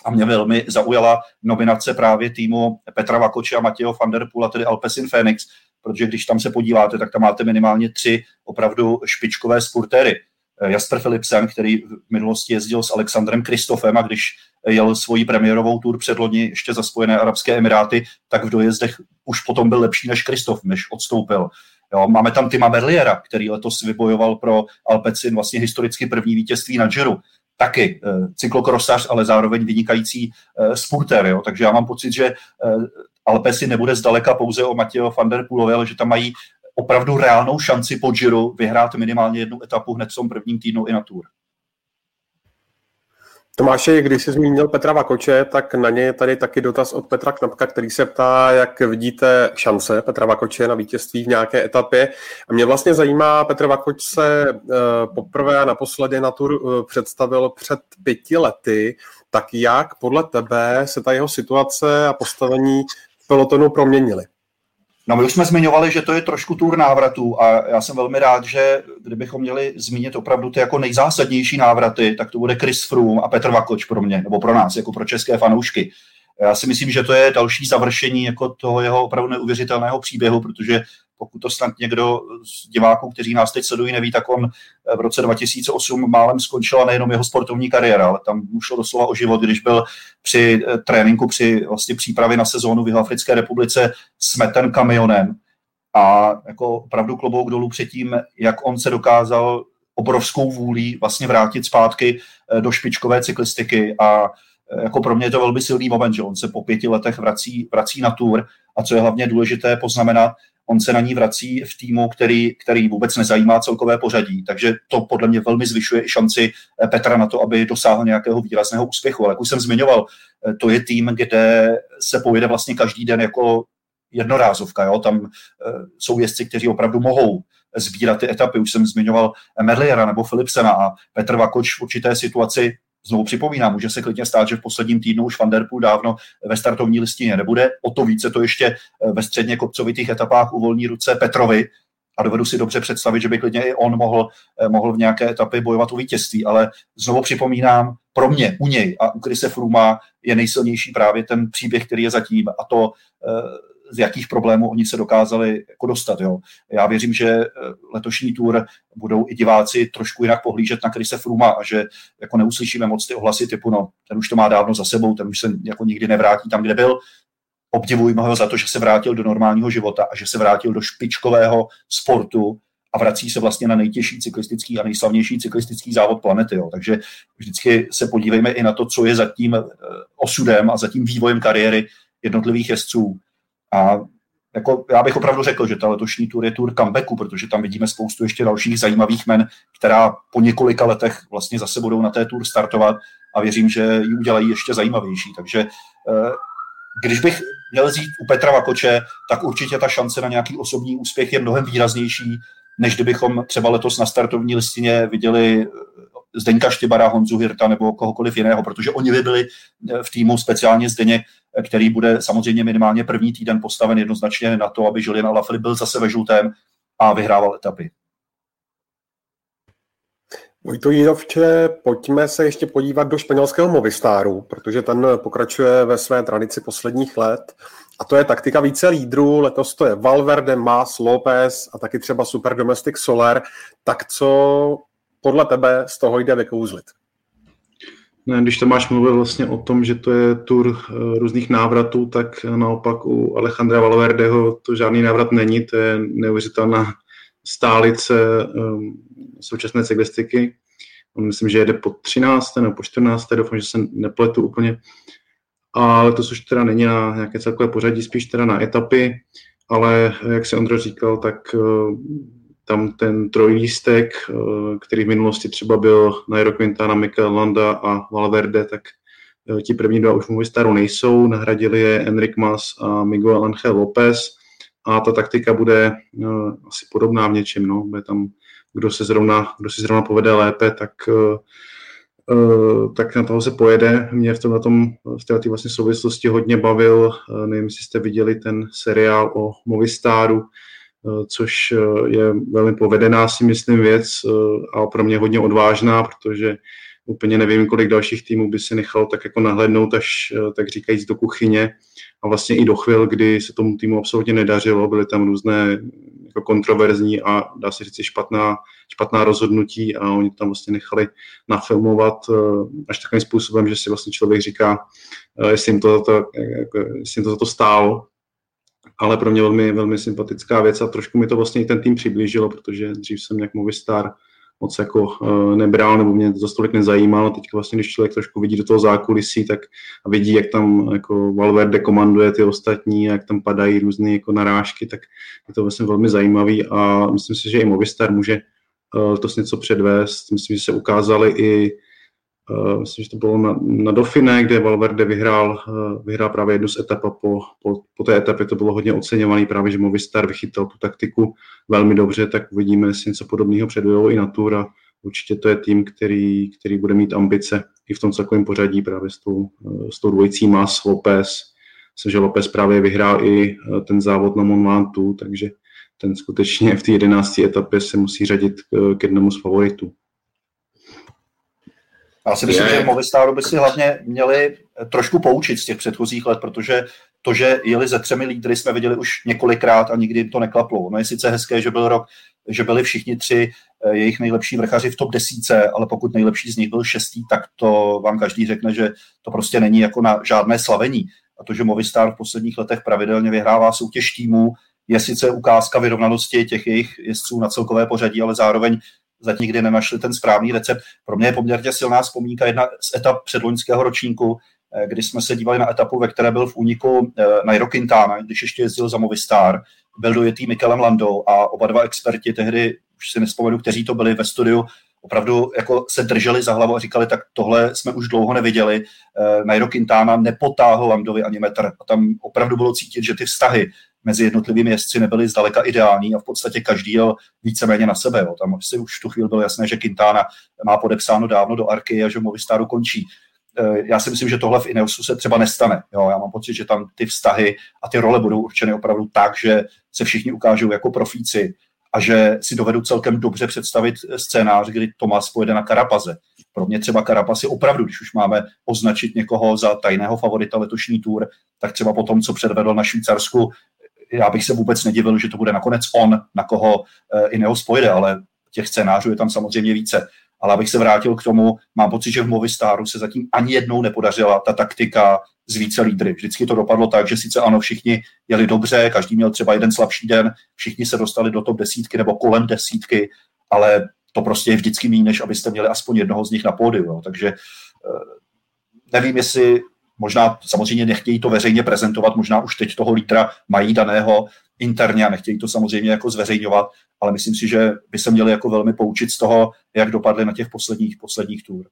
a mě velmi zaujala nominace právě týmu Petra Vakoče a Matějo van der Poel, tedy Alpesin Phoenix, protože když tam se podíváte, tak tam máte minimálně tři opravdu špičkové sportéry. Eh, Jasper Philipsen, který v minulosti jezdil s Alexandrem Kristofem a když jel svoji premiérovou tour předloni ještě za Spojené Arabské Emiráty, tak v dojezdech už potom byl lepší než Kristof, než odstoupil. Jo, máme tam Tima Merliera, který letos vybojoval pro Alpecin vlastně historicky první vítězství na Giro. Taky e, cyklokrosař, ale zároveň vynikající e, spurter. Jo. Takže já mám pocit, že e, Alpecin nebude zdaleka pouze o Matějo van der Poolovi, ale že tam mají opravdu reálnou šanci po Giro vyhrát minimálně jednu etapu hned v tom prvním týdnu i na Tour. Tomáši, když jsi zmínil Petra Vakoče, tak na ně je tady taky dotaz od Petra Knapka, který se ptá, jak vidíte šance Petra Vakoče na vítězství v nějaké etapě. A mě vlastně zajímá, Petr Vakoč se uh, poprvé a naposledy na tur uh, představil před pěti lety, tak jak podle tebe se ta jeho situace a postavení v pelotonu proměnily? No my už jsme zmiňovali, že to je trošku tur návratů a já jsem velmi rád, že kdybychom měli zmínit opravdu ty jako nejzásadnější návraty, tak to bude Chris Froome a Petr Vakoč pro mě, nebo pro nás, jako pro české fanoušky. Já si myslím, že to je další završení jako toho jeho opravdu neuvěřitelného příběhu, protože pokud to snad někdo z diváků, kteří nás teď sledují, neví, tak on v roce 2008 málem skončila nejenom jeho sportovní kariéra, ale tam mu šlo doslova o život, když byl při eh, tréninku, při vlastně přípravě na sezónu v Jihoafrické republice smeten kamionem. A jako opravdu klobouk dolů před tím, jak on se dokázal obrovskou vůlí vlastně vrátit zpátky eh, do špičkové cyklistiky a eh, jako pro mě je to velmi silný moment, že on se po pěti letech vrací, vrací na tour. A co je hlavně důležité poznamenat, on se na ní vrací v týmu, který, který vůbec nezajímá celkové pořadí. Takže to podle mě velmi zvyšuje i šanci eh, Petra na to, aby dosáhl nějakého výrazného úspěchu. Ale jak už jsem zmiňoval, eh, to je tým, kde se pojede vlastně každý den jako jednorázovka. Jo? Tam jsou jezdci, kteří opravdu mohou sbírat ty etapy. Už jsem zmiňoval Merliera nebo Philipsena a Petr Vakoč v určité situaci Znovu připomínám, může se klidně stát, že v posledním týdnu už Van Der Poel dávno ve startovní listině nebude. O to více to ještě eh, ve středně kopcovitých etapách uvolní ruce Petrovi, a dovedu si dobře představit, že by klidně i on mohl, eh, mohl v nějaké etapě bojovat o vítězství, ale znovu připomínám, pro mě, u něj a u Krise Fruma je nejsilnější právě ten příběh, který je zatím. A to eh, z jakých problémů oni se dokázali jako dostat. Jo. Já věřím, že eh, letošní tour budou i diváci trošku jinak pohlížet na Krise Fruma a že jako neuslyšíme moc ty ohlasy typu, no, ten už to má dávno za sebou, ten už se jako nikdy nevrátí tam, kde byl. Obdivujme ho za to, že se vrátil do normálního života a že se vrátil do špičkového sportu a vrací se vlastně na nejtěžší cyklistický a nejslavnější cyklistický závod planety. Jo. Takže vždycky se podívejme i na to, co je za tím eh, osudem a za tím vývojem kariéry jednotlivých jezdců a jako já bych opravdu řekl, že ta letošní tour je tour comebacku, protože tam vidíme spoustu ještě dalších zajímavých men, která po několika letech vlastně zase budou na té tour startovat a věřím, že ji udělají ještě zajímavější. Takže eh, když bych měl říct u Petra Vakoče, tak určitě ta šance na nějaký osobní úspěch je mnohem výraznější, než kdybychom třeba letos na startovní listině viděli Zdeňka Štybara, Honzu Hirta nebo kohokoliv jiného, protože oni by byli eh, v týmu speciálně Zdeněk, eh, který bude samozřejmě minimálně první týden postaven jednoznačně na to, aby Julian Alaphilippe byl zase ve žlutém a vyhrával etapy. Vojto Jírovče, pojďme se ještě podívat do španělského Movistaru, protože ten pokračuje ve své tradici posledních let. A to je taktika více lídrů. Letos to je Valverde, Mas, López a taky třeba Super Domestic Soler. Tak co podle tebe z toho jde vykouzlit? Ne, když máš mluvil vlastně o tom, že to je tur eh, různých návratů, tak naopak u Alejandra Valverdeho to žádný návrat není, to je neuvěřitelná stálice um, současné cyklistiky. On myslím, že jede po 13. nebo po 14. doufám, že se nepletu úplně. Ale to už teda není na nějaké celkové pořadí, spíš teda na etapy, ale jak se Ondro říkal, tak uh, tam ten trojlístek, eh, který v minulosti třeba byl Nairo Quintana, Mikel Landa a Valverde, tak eh, ti první dva už mluví starou nejsou, nahradili je Enric Mas a Miguel Angel López a ta taktika bude uh, asi podobná v něčem, no. bude tam, kdo se zrovna, kdo si zrovna povede lépe, tak tak na toho se pojede. Mě v tomhle tom, v této vlastně souvislosti hodně bavil, nevím, jestli jste viděli ten seriál o Movistaru, Eh, což eh, je velmi povedená si myslím věc eh, a pro mě hodně odvážná, protože úplně nevím, kolik dalších týmů by si nechal tak jako nahlednout až tak říkajíc do kuchyně. A vlastně i do chvil, kdy se tomu týmu absolutně nedařilo, byly tam různé jako kontroverzní a dá se říct špatná, špatná rozhodnutí a oni tam vlastně nechali nafilmovat až takovým způsobem, že si vlastně člověk říká, jestli jim to, to, jako, jestli jim to za to stálo, ale pro mě velmi, velmi sympatická věc a trošku mi to vlastně i ten tým přiblížilo, protože dřív jsem jak Movistar moc jako uh, nebral, nebo mě to tolik nezajímalo. Teď vlastně, když člověk trošku vidí do toho zákulisí, tak vidí, jak tam jako Valverde komanduje ty ostatní, jak tam padají různé jako narážky, tak je to vlastně velmi zajímavý a myslím si, že i Movistar může uh, to něco předvést. Myslím, že se ukázali i myslím, že to bylo na, na Dauphine, kde Valverde vyhrál, uh, vyhrál právě jednu z etap a po, po, po té etapě to bylo hodně oceňovaný, právě že Movistar vychytal tu taktiku velmi dobře, tak uvidíme, jestli něco podobného předvedou i na Tour a určitě to je tým, který, který bude mít ambice i v tom celkovém pořadí právě s tou, uh, s tou dvojicí Mas, Lopez. Myslím, že Lopez právě vyhrál i ten závod na Mont Ventoux, takže ten skutečně v té jedenácté etapě se musí řadit k jednomu z favoritů. Já si myslím, je. že Movistaru by si hlavně měli trošku poučit z těch předchozích let, protože to, že jeli ze třemi lídry, jsme viděli už několikrát a nikdy jim to neklaplo. No je sice hezké, že byl rok, že byli všichni tři eh, jejich nejlepší vrchaři v top desíce, ale pokud nejlepší z nich byl šestý, tak to vám každý řekne, že to prostě není jako na žádné slavení. A to, že Movistar v posledních letech pravidelně vyhrává soutěž týmů, je sice ukázka vyrovnanosti těch jejich jezdců na celkové pořadí, ale zároveň zatím nikdy nenašli ten správný recept. Pro mě je poměrně silná vzpomínka jedna z etap předloňského ročníku, eh, kdy jsme se dívali na etapu, ve které byl v úniku eh, Nairo Quintana, když ještě jezdil za Movistar, byl dojetý Mikelem Landou a oba dva experti tehdy, už si nespomenu, kteří to byli ve studiu, opravdu jako se drželi za hlavu a říkali, tak tohle jsme už dlouho neviděli. Eh, Nairo Quintana nepotáhl Landovi ani metr a tam opravdu bylo cítit, že ty vztahy mezi jednotlivými jezdci nebyly zdaleka ideální a v podstatě každý jel víceméně na sebe. Jo. Tam si už tu chvíli bylo jasné, že Quintana má podepsáno dávno do Arky a že Movistaru končí. Eh, já si myslím, že tohle v Ineosu se třeba nestane. Jo, já mám pocit, že tam ty vztahy a ty role budou určeny opravdu tak, že se všichni ukážou jako profíci a že si dovedu celkem dobře představit scénář, kdy Tomas pojede na Karapaze. Pro mě třeba Karapaz je opravdu, když už máme označit někoho za tajného favorita letošní tour, tak třeba po tom, co předvedl na Švýcarsku, já bych se vůbec nedivil, že to bude nakonec on, na koho eh, Ineos pojede, ale těch scénářů je tam samozřejmě více. Ale abych se vrátil k tomu, mám pocit, že v Movistaru se zatím ani jednou nepodařila ta taktika z více lídry. Vždycky to dopadlo tak, že sice ano, všichni jeli dobře, každý měl třeba jeden slabší den, všichni se dostali do top desítky nebo kolem desítky, ale to prostě je vždycky méně, než abyste měli aspoň jednoho z nich na pódiu. Jo. Takže eh, nevím, jestli možná samozřejmě nechtějí to veřejně prezentovat, možná už teď toho lítra mají daného interně a nechtějí to samozřejmě jako zveřejňovat, ale myslím si, že by se měli jako velmi poučit z toho, jak dopadly na těch posledních, posledních tour.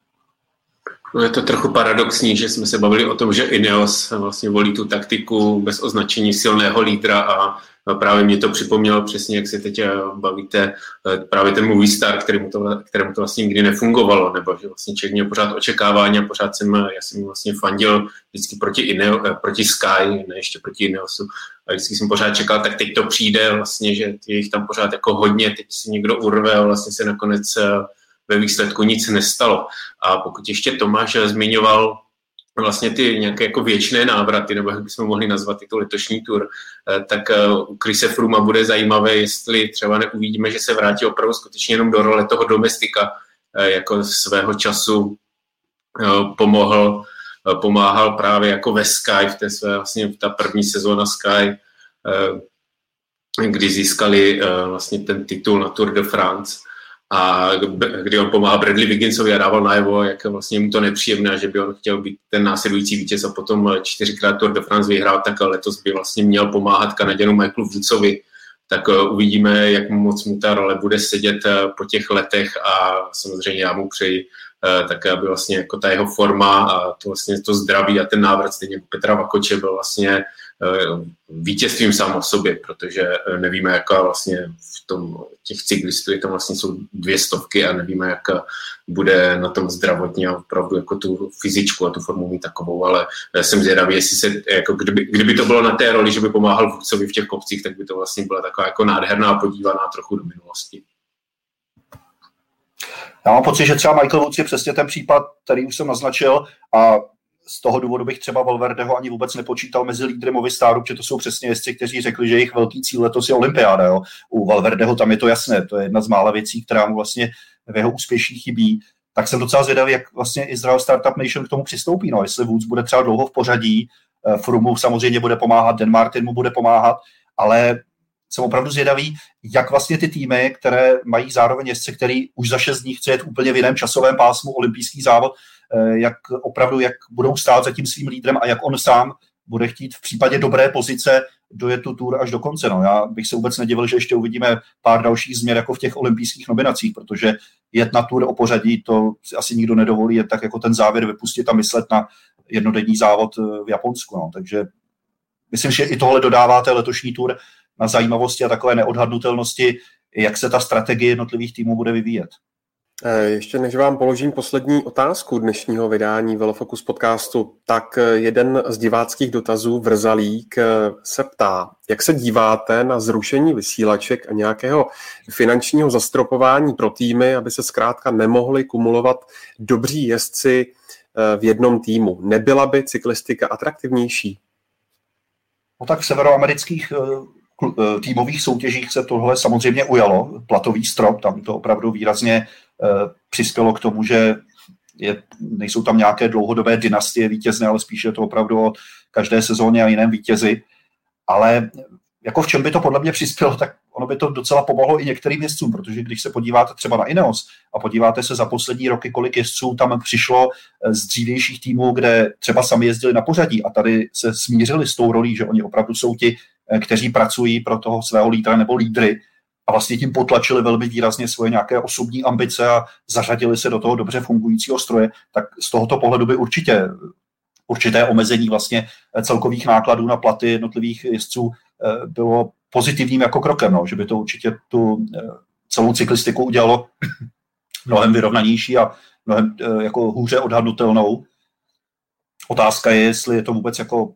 No je to trochu paradoxní, že jsme se bavili o tom, že Ineos vlastně volí tu taktiku bez označení silného lídra a právě mě to připomnělo přesně, jak se teď eh, bavíte, eh, právě ten movie star, kterému to, kterému to vlastně nikdy nefungovalo, nebo že vlastně člověk měl pořád očekávání a pořád jsem, já jsem vlastně fandil vždycky proti, Ineo, eh, proti Sky, ne ještě proti Ineosu, a vždycky jsem pořád čekal, tak teď to přijde vlastně, že je jich tam pořád jako hodně, teď si někdo urve a vlastně se nakonec ve výsledku nic nestalo. A pokud ještě Tomáš zmiňoval vlastně ty nějaké jako věčné návraty, nebo jak bychom mohli nazvat i tu letošní tur, eh, tak eh, u Krise Fruma bude zajímavé, jestli třeba neuvidíme, že se vrátí opravdu skutečně jenom do role toho domestika, eh, jako svého času pomohl, pomáhal právě jako ve Sky, v té své vlastně ta první sezóna Sky, kdy získali vlastně ten titul na Tour de France a kdy on pomáhal Bradley Wigginsovi a dával najevo, jak vlastně mu to nepříjemné, že by on chtěl být ten následující vítěz a potom čtyřikrát Tour de France vyhrál, tak letos by vlastně měl pomáhat Kanaděnu Michaelu Woodsovi, tak eh, uvidíme, jak moc mu ta role bude sedět eh, po těch letech a samozřejmě já mu přeji eh, tak aby vlastně jako ta jeho forma a to vlastně to zdraví a ten návrat stejně jako Petra Vakoče byl vlastně vítězstvím sám o sobě, protože nevíme, jaká vlastně v tom těch cyklistů je tam vlastně jsou dvě stovky a nevíme, jak bude na tom zdravotně a opravdu jako tu fyzičku a tu formu mít takovou, ale jsem zvědavý, jestli se, jako kdyby, kdyby, to bylo na té roli, že by pomáhal Vůdcovi v těch kopcích, tak by to vlastně byla taková jako nádherná podívaná trochu do minulosti. Já mám pocit, že třeba Michael Woods je přesně ten případ, který už jsem naznačil a z toho důvodu bych třeba Valverdeho ani vůbec nepočítal mezi lídry Movistaru, protože to jsou přesně jezdci, kteří řekli, že jejich velký cíl letos je olympiáda. Jo. U Valverdeho tam je to jasné, to je jedna z mála věcí, která mu vlastně v jeho úspěších chybí. Tak jsem docela zvědavý, jak vlastně Israel Startup Nation k tomu přistoupí. No, jestli Woods bude třeba dlouho v pořadí, eh, Frumu samozřejmě bude pomáhat, Den Martin mu bude pomáhat, ale jsem opravdu zvědavý, jak vlastně ty týmy, které mají zároveň jezdce, který už za šest dní chce jet úplně v jiném časovém pásmu olympijský závod, Eh, jak opravdu, jak budou stát za tím svým lídrem a jak on sám bude chtít v případě dobré pozice dojet tu tour až do konce. No, já bych se vůbec nedivil, že ještě uvidíme pár dalších změn jako v těch olympijských nominacích, protože jet na tour o pořadí, to si asi nikdo nedovolí, je tak jako ten závěr vypustit a myslet na jednodenní závod eh, v Japonsku. No. Takže myslím, že i tohle dodává té letošní tour na zajímavosti a takové neodhadnutelnosti, jak se ta strategie jednotlivých týmů bude vyvíjet. Eh, ještě než vám položím poslední otázku dnešního vydání Velofocus podcastu, tak eh, jeden z diváckých dotazů Vrzalík eh, se ptá, jak se díváte na zrušení vysílaček a nějakého finančního zastropování pro týmy, aby se zkrátka nemohli kumulovat dobří jezdci v jednom týmu. Nebyla by cyklistika atraktivnější? No tak v severoamerických týmových soutěžích se tohle samozřejmě ujalo. Platový strop, tam to opravdu výrazně Eh, přispělo k tomu, že je, nejsou tam nějaké dlouhodobé dynastie vítězné, ale spíše je to opravdu o každé sezóně a jiném vítězi. Ale jako v čem by to podle mě přispělo, tak ono by to docela pomohlo i některým jezdcům, protože když se podíváte třeba na Ineos a podíváte se za poslední roky, kolik jezdců tam přišlo eh, z dřívějších týmů, kde třeba sami jezdili na pořadí a tady se smířili s tou rolí, že oni opravdu jsou ti kteří pracují pro toho svého lídra nebo lídry a vlastně tím potlačili velmi výrazně svoje nějaké osobní ambice a zařadili se do toho dobře fungujícího stroje, tak z tohoto pohledu by určitě určité omezení vlastně celkových nákladů na platy jednotlivých jezdců bylo pozitivním jako krokem, no, že by to určitě tu celou cyklistiku udělalo mnohem vyrovnanější a mnohem jako hůře odhadnutelnou. Otázka je, jestli je to vůbec jako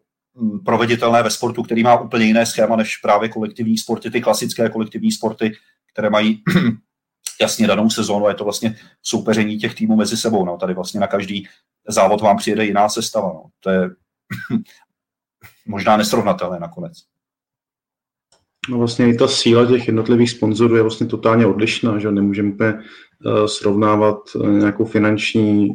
proveditelné ve sportu, který má úplně jiné schéma než právě kolektivní sporty, ty klasické kolektivní sporty, které mají jasně danou sezónu a je to vlastně soupeření těch týmů mezi sebou. No. Tady vlastně na každý závod vám přijede jiná sestava. No. To je možná nesrovnatelné nakonec. No vlastně i ta síla těch jednotlivých sponzorů je vlastně totálně odlišná, že nemůžeme uh, srovnávat uh, nějakou finanční,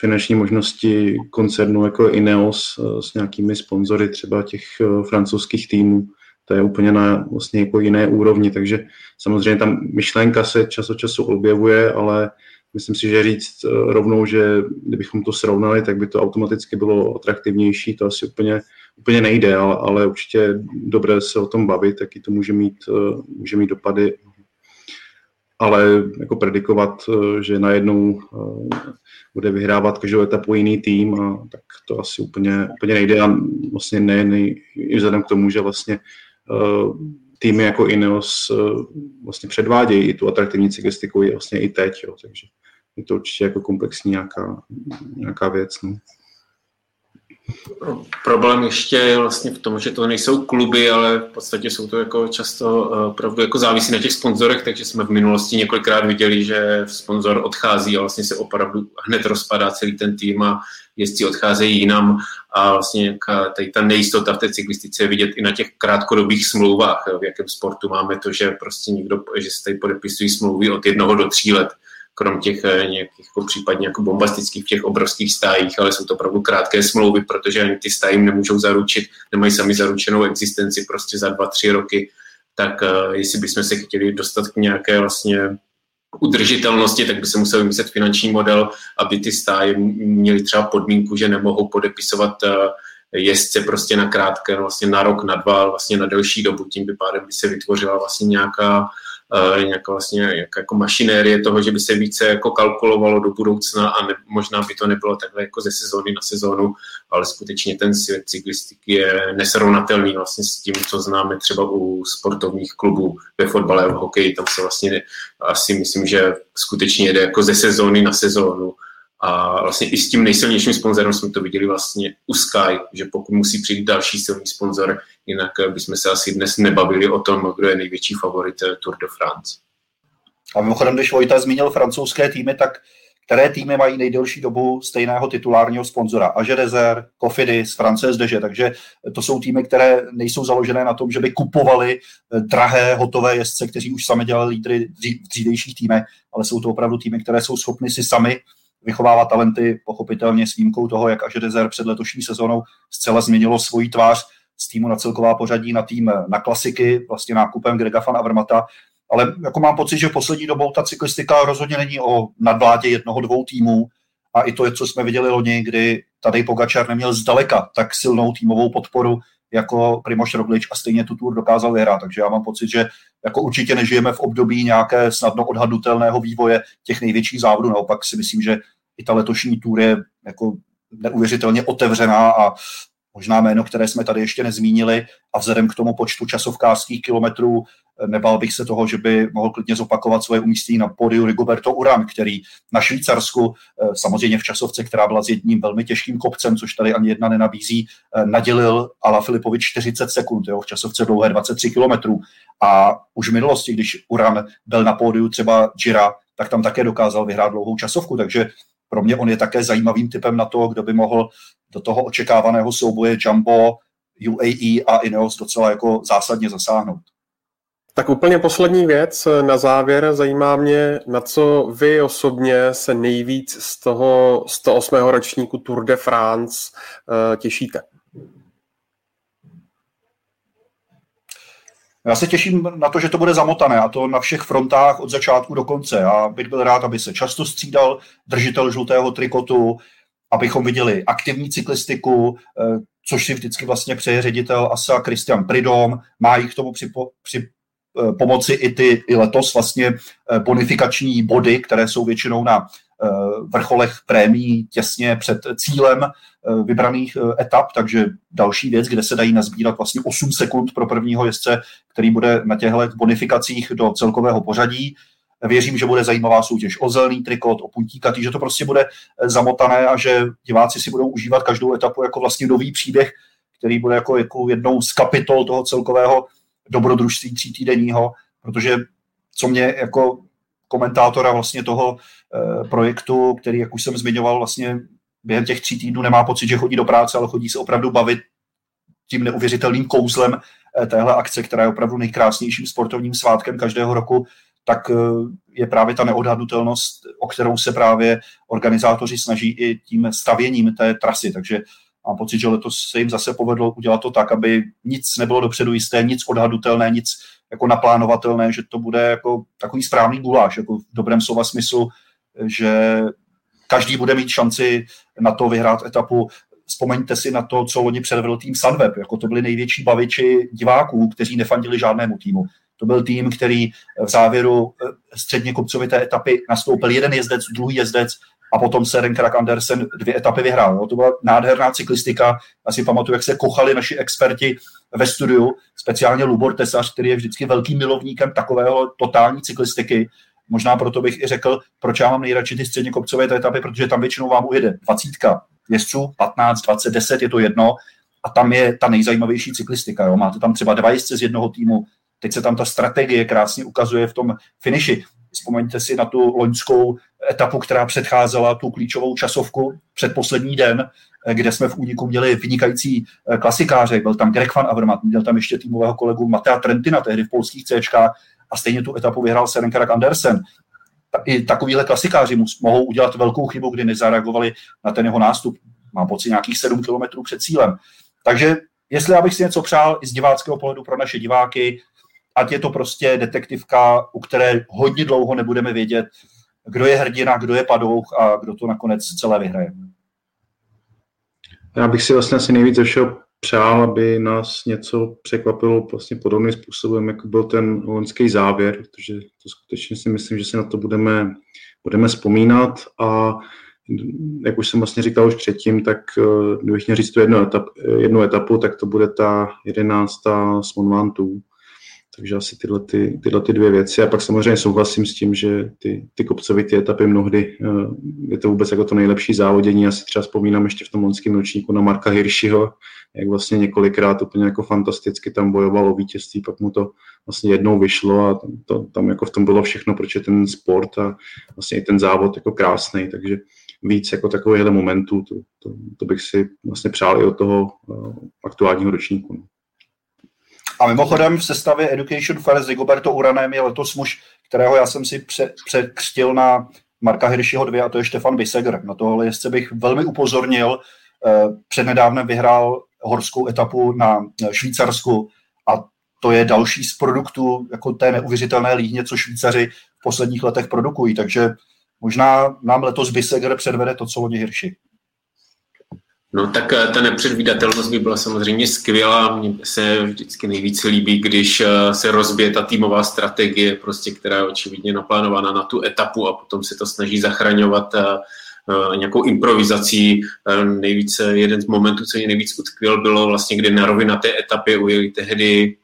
finanční možnosti koncernu jako Ineos uh, s nějakými sponzory třeba těch francouzských týmů. To je úplně na vlastně jako jiné úrovni, takže samozřejmě tam myšlenka se čas od času objevuje, ale myslím si, že říct rovnou, že kdybychom to srovnali, tak by to automaticky bylo atraktivnější, to asi úplně úplně nejde, ale, ale určitě dobré se o tom bavit, taky to může mít, eh, může mít dopady. Ale jako predikovat, eh, že najednou eh, bude vyhrávat každou etapu jiný tým, a tak to asi úplně, úplně nejde a vlastně ne, ne i vzhledem k tomu, že vlastně týmy jako Ineos vlastně předvádějí tu atraktivní cyklistiku vlastně i teď, jo, takže je to určitě jako komplexní nějaká, nějaká věc. No. Problém ještě je vlastně v tom, že to nejsou kluby, ale v podstatě jsou to jako často eh, opravdu jako závisí na těch sponzorech, takže jsme v minulosti několikrát viděli, že sponzor odchází a vlastně se opravdu hned rozpadá celý ten tým a jezdci odcházejí jinam. A vlastně tady ta nejistota v té cyklistice je vidět i na těch krátkodobých smlouvách, v jakém sportu máme to, že prostě někdo, že se tady podepisují smlouvy od jednoho do tří let krom těch eh, nějakých jako případně jako bombastických těch obrovských stájích, ale jsou to opravdu krátké smlouvy, protože ani ty stáji nemůžou zaručit, nemají sami zaručenou existenci prostě za dva, tři roky, tak uh, jestli bychom se chtěli dostat k nějaké vlastně udržitelnosti, tak by se musel vymyslet finanční model, aby ty stáje měly třeba podmínku, že nemohou podepisovat uh, jezdce prostě na krátké, vlastně na rok, na dva, vlastně na delší dobu. Tím by pádem by se vytvořila vlastně nějaká nějaká vlastně jak, jako mašinérie toho, že by se více jako kalkulovalo do budoucna a ne, možná by to nebylo takhle jako ze sezóny na sezónu, ale skutečně ten svět cyklistiky je nesrovnatelný vlastně s tím, co známe třeba u sportovních klubů ve fotbale a v hokeji. Tam se vlastně asi myslím, že skutečně jede jako ze sezóny na sezónu a vlastně i s tím nejsilnějším sponzorem jsme to viděli vlastně u Sky, že pokud musí přijít další silný sponzor, jinak bychom se asi dnes nebavili o tom, kdo je největší favorit eh, Tour de France. A mimochodem, když Vojta zmínil francouzské týmy, tak které týmy mají nejdelší dobu stejného titulárního sponzora? Age Desert, Cofidis, Frances Deže, takže to jsou týmy, které nejsou založené na tom, že by kupovali eh, drahé, hotové jezdce, kteří už sami dělali lídry v dřívějších týmech, ale jsou to opravdu týmy, které jsou schopny si sami vychovává talenty, pochopitelně s výjimkou toho, jak až Dezer před letošní sezónou zcela změnilo svoji tvář z týmu na celková pořadí na tým na klasiky, vlastně nákupem Grega van Avermata, ale jako mám pocit, že poslední dobou ta cyklistika rozhodně není o nadvládě jednoho, dvou týmů. A i to je, co jsme viděli loni, kdy tady Pogačar neměl zdaleka tak silnou týmovou podporu jako Primoš Roglič a stejně tu tour dokázal vyhrát. Takže já mám pocit, že jako určitě nežijeme v období nějaké snadno odhadnutelného vývoje těch největších závodů. Naopak si myslím, že i ta letošní tour je jako neuvěřitelně otevřená a možná jméno, které jsme tady ještě nezmínili a vzhledem k tomu počtu časovkářských kilometrů nebal bych se toho, že by mohl klidně zopakovat svoje umístění na pódiu Rigoberto Uran, který na Švýcarsku, eh, samozřejmě v časovce, která byla s jedním velmi těžkým kopcem, což tady ani jedna nenabízí, eh, nadělil Ala Filipovi 40 sekund, jo, v časovce dlouhé 23 kilometrů. A už v minulosti, když Uran byl na pódiu třeba Gira, tak tam také dokázal vyhrát dlouhou časovku, takže pro mě on je také zajímavým typem na to, kdo by mohl do toho očekávaného souboje Jumbo, UAE a Ineos docela jako zásadně zasáhnout. Tak úplně poslední věc na závěr. Zajímá mě, na co vy osobně se nejvíc z toho 108. ročníku Tour de France uh, těšíte. Já se těším na to, že to bude zamotané a to na všech frontách od začátku do konce. Já bych byl rád, aby se často střídal držitel žlutého trikotu, abychom viděli aktivní cyklistiku, eh, což si vždycky vlastně přeje ředitel ASA Christian Pridom, má jí k tomu při, při Eh, pomoci i ty i letos vlastně eh, bonifikační body, které jsou většinou na eh, vrcholech prémií těsně před cílem vybraných etap, takže další věc, kde se dají nazbírat vlastně 8 sekund pro prvního jezdce, který bude na těchto bonifikacích do celkového pořadí. Věřím, že bude zajímavá soutěž o zelený trikot, o puntíka, že to prostě bude zamotané a že diváci si budou užívat každou etapu jako vlastně nový příběh, který bude jako, jako jednou z kapitol toho celkového dobrodružství týdenního, protože co mě jako komentátora vlastně toho eh, projektu, který, jak už jsem zmiňoval, vlastně během těch tří týdnů nemá pocit, že chodí do práce, ale chodí se opravdu bavit tím neuvěřitelným kouzlem eh, téhle akce, která je opravdu nejkrásnějším sportovním svátkem každého roku, tak eh, je právě ta neodhadnutelnost, o kterou se právě organizátoři snaží i tím stavěním té trasy. Takže Mám pocit, že letos se jim zase povedlo udělat to tak, aby nic nebylo dopředu jisté, nic odhadutelné, nic jako naplánovatelné, že to bude jako takový správný guláš, jako v dobrém slova smyslu, že každý bude mít šanci na to vyhrát etapu. Vzpomeňte si na to, co oni předvedl tým Sunweb, jako to byli největší baviči diváků, kteří nefandili žádnému týmu. To byl tým, který v závěru eh, středně kopcovité etapy nastoupil jeden jezdec, druhý jezdec a potom se Renkrak Andersen dvě etapy vyhrál. Jo. To byla nádherná cyklistika. Asi pamatuju, jak se kochali naši experti ve studiu, speciálně Lubor Tesař, který je vždycky velkým milovníkem takového totální cyklistiky. Možná proto bych i řekl, proč já mám nejradši ty středně kopcové etapy, protože tam většinou vám ujede 20 jezdců, 15, 20, 10, je to jedno, a tam je ta nejzajímavější cyklistika. Jo. Máte tam třeba dva jezdce z jednoho týmu, teď se tam ta strategie krásně ukazuje v tom finiši. Vzpomeňte si na tu loňskou etapu, která předcházela tu klíčovou časovku před poslední den, kde jsme v úniku měli vynikající eh, klasikáře. Byl tam Greg van Avermaet, měl tam ještě týmového kolegu Matea Trentina, tehdy v polských C a stejně tu etapu vyhrál Søren Krag Andersen. I takovýhle klasikáři mohou udělat velkou chybu, kdy nezareagovali na ten jeho nástup. Mám pocit nějakých 7 kilometrů před cílem. Takže jestli já bych si něco přál i z diváckého pohledu pro naše diváky, ať je to prostě detektivka, u které hodně dlouho nebudeme vědět, kdo je hrdina, kdo je padouch a kdo to nakonec celé vyhraje. Já bych si vlastně asi nejvíc ze všeho přál, aby nás něco překvapilo vlastně podobným způsobem, jako byl ten loňský závěr, protože to skutečně si myslím, že si na to budeme, budeme vzpomínat a jak už jsem vlastně říkal už předtím, tak eh, kdybych měl říct tu jednu, etap, jednu etapu, tak to bude ta jedenáctá s Monvantů, takže asi tyhle, ty, tyhle ty dvě věci. A pak samozřejmě souhlasím s tím, že ty, ty kopcovité etapy mnohdy eh, je to vůbec jako to nejlepší závodění. Já si třeba vzpomínám ještě v tom loňském ročníku na Marka Hirschiho, jak vlastně několikrát úplně jako fantasticky tam bojoval o vítězství, pak mu to vlastně jednou vyšlo a tam, to, tam jako v tom bylo všechno, proč je ten sport a vlastně i ten závod jako krásný, takže víc jako takovýchhle momentů, to, to, to bych si vlastně přál i od toho uh, aktuálního ročníku. A mimochodem v sestavě Education Fair s Rigoberto Uranem je letos muž, kterého já jsem si pře- překřtil na Marka Hirschiho 2 a to je Štefan Biseger. Na tohle jezdce bych velmi upozornil. Eh, přednedávnem vyhrál horskou etapu na Švýcarsku a to je další z produktů jako té neuvěřitelné líhně, co Švýcaři v posledních letech produkují. Takže možná nám letos Biseger předvede to, co oni Hirši. No tak eh, ta nepředvídatelnost by byla samozřejmě skvělá. Mně se vždycky nejvíce líbí, když eh, se rozbije ta týmová strategie, prostě, která je očividně naplánovaná na tu etapu a potom se to snaží zachraňovat eh, nějakou improvizací. Nejvíce, jeden z momentů, co mě nejvíc utkvěl, bylo vlastně, kdy na na té etapě ujeli tehdy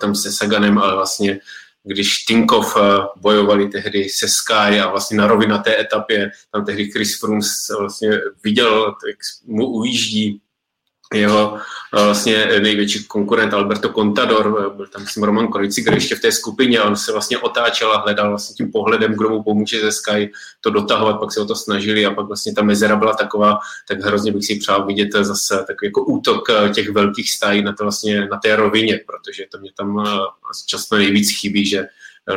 tam se Saganem, ale vlastně když Tinkov eh, bojovali tehdy se Sky a vlastně na rovinaté etapě, tam tehdy Chris Froome vlastně viděl, jak mu ujíždí jeho eh, vlastně největší konkurent Alberto Contador, eh, byl tam myslím Roman Krojciger ještě v té skupině on se vlastně otáčel a hledal vlastně tím pohledem, kdo mu pomůže ze Sky to dotahovat, pak se o to snažili a pak vlastně ta mezera byla taková, tak hrozně bych si přál vidět zase takový jako útok eh, těch velkých stájí na, to vlastně, na té rovině, protože to mě tam často nejvíc chybí, že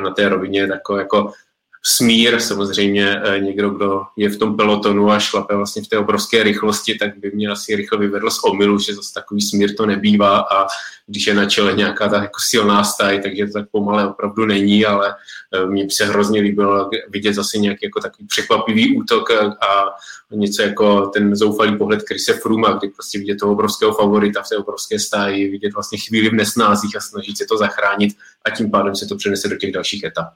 na té rovině je jako smír, samozřejmě eh, někdo, kdo je v tom pelotonu a šlape vlastně v té obrovské rychlosti, tak by mě asi rychle vyvedl z omilu, že zase takový smír to nebývá a když je na čele nějaká ta jako silná staj, takže to tak pomalé opravdu není, ale eh, mně se hrozně líbilo vidět zase nějaký jako takový překvapivý útok a něco jako ten zoufalý pohled Krise Fruma, kdy prostě vidět toho obrovského favorita v té obrovské stáji, vidět vlastně chvíli v nesnázích a snažit se to zachránit a tím pádem se to přenese do těch dalších etap.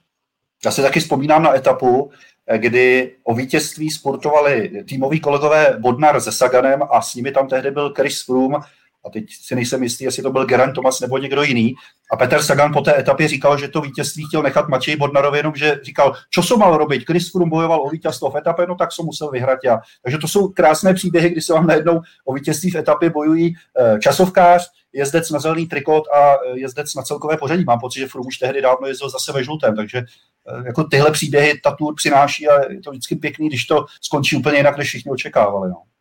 Já si taky vzpomínám na etapu, eh, kdy o vítězství sportovali týmoví kolegové Bodnar se Saganem a s nimi tam tehdy byl Chris Froome a teď si nejsem jistý, jestli to byl Geraint Thomas nebo někdo jiný. A Peter Sagan po té etapě říkal, že to vítězství chtěl nechat Matěji Bodnarovi, jenom že říkal, co jsem mal robiť, Chris Froome bojoval o vítězstvo v etapě, no tak jsem musel vyhrát já. Takže to jsou krásné příběhy, kdy se vám najednou o vítězství v etapě bojují eh, časovkář, jezdec na zelený trikot a eh, jezdec na celkové pořadí. Mám pocit, že Froome už tehdy dávno jezdil zase ve žlutém, takže eh, jako tyhle příběhy ta tour přináší a je to vždycky pěkný, když to skončí úplně jinak, než všichni očekávali. No.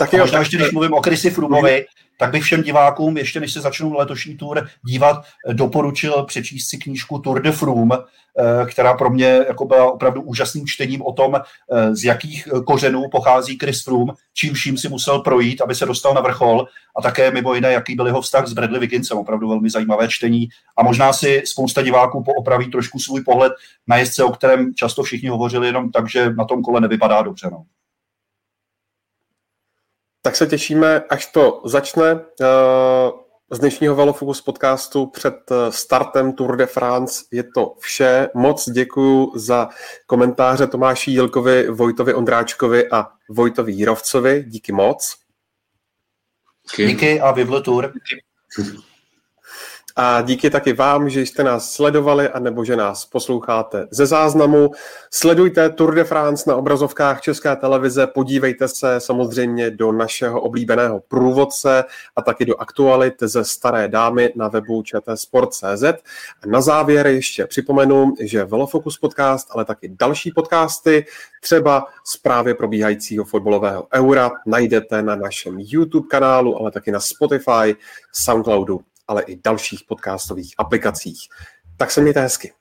Tak jo, možná ještě, když mluvím o Chrisi Frumovi, tak bych všem divákům, ještě než se začnou letošní tour dívat, doporučil přečíst si knížku Tour de Froome, eh, která pro mě jako byla opravdu úžasným čtením o tom, eh, z jakých kořenů pochází Chris Froome, čím vším si musel projít, aby se dostal na vrchol a také mimo jiné, jaký byl jeho vztah s Bradley Wigginsem, opravdu velmi zajímavé čtení. A možná si spousta diváků poopraví trošku svůj pohled na jezdce, o kterém často všichni hovořili jenom tak, že na tom kole nevypadá dobře. No tak se těšíme, až to začne eh, z dnešního Velofocus podcastu před eh, startem Tour de France. Je to vše. Moc děkuji za komentáře Tomáši Jílkovi, Vojtovi Ondráčkovi a Vojtovi Jírovcovi. Díky moc. Díky a Vivle Tour. A díky taky vám, že jste nás sledovali a nebo že nás posloucháte ze záznamu. Sledujte Tour de France na obrazovkách České televize, podívejte se samozřejmě do našeho oblíbeného průvodce a taky do aktualit ze Staré dámy na webu čtsport.cz. Na závěr ještě připomenu, že Velofocus podcast, ale taky další podcasty, třeba zprávě probíhajícího fotbalového eura, najdete na našem YouTube kanálu, ale taky na Spotify, Soundcloudu ale i dalších podcastových aplikacích. Tak se mějte hezky.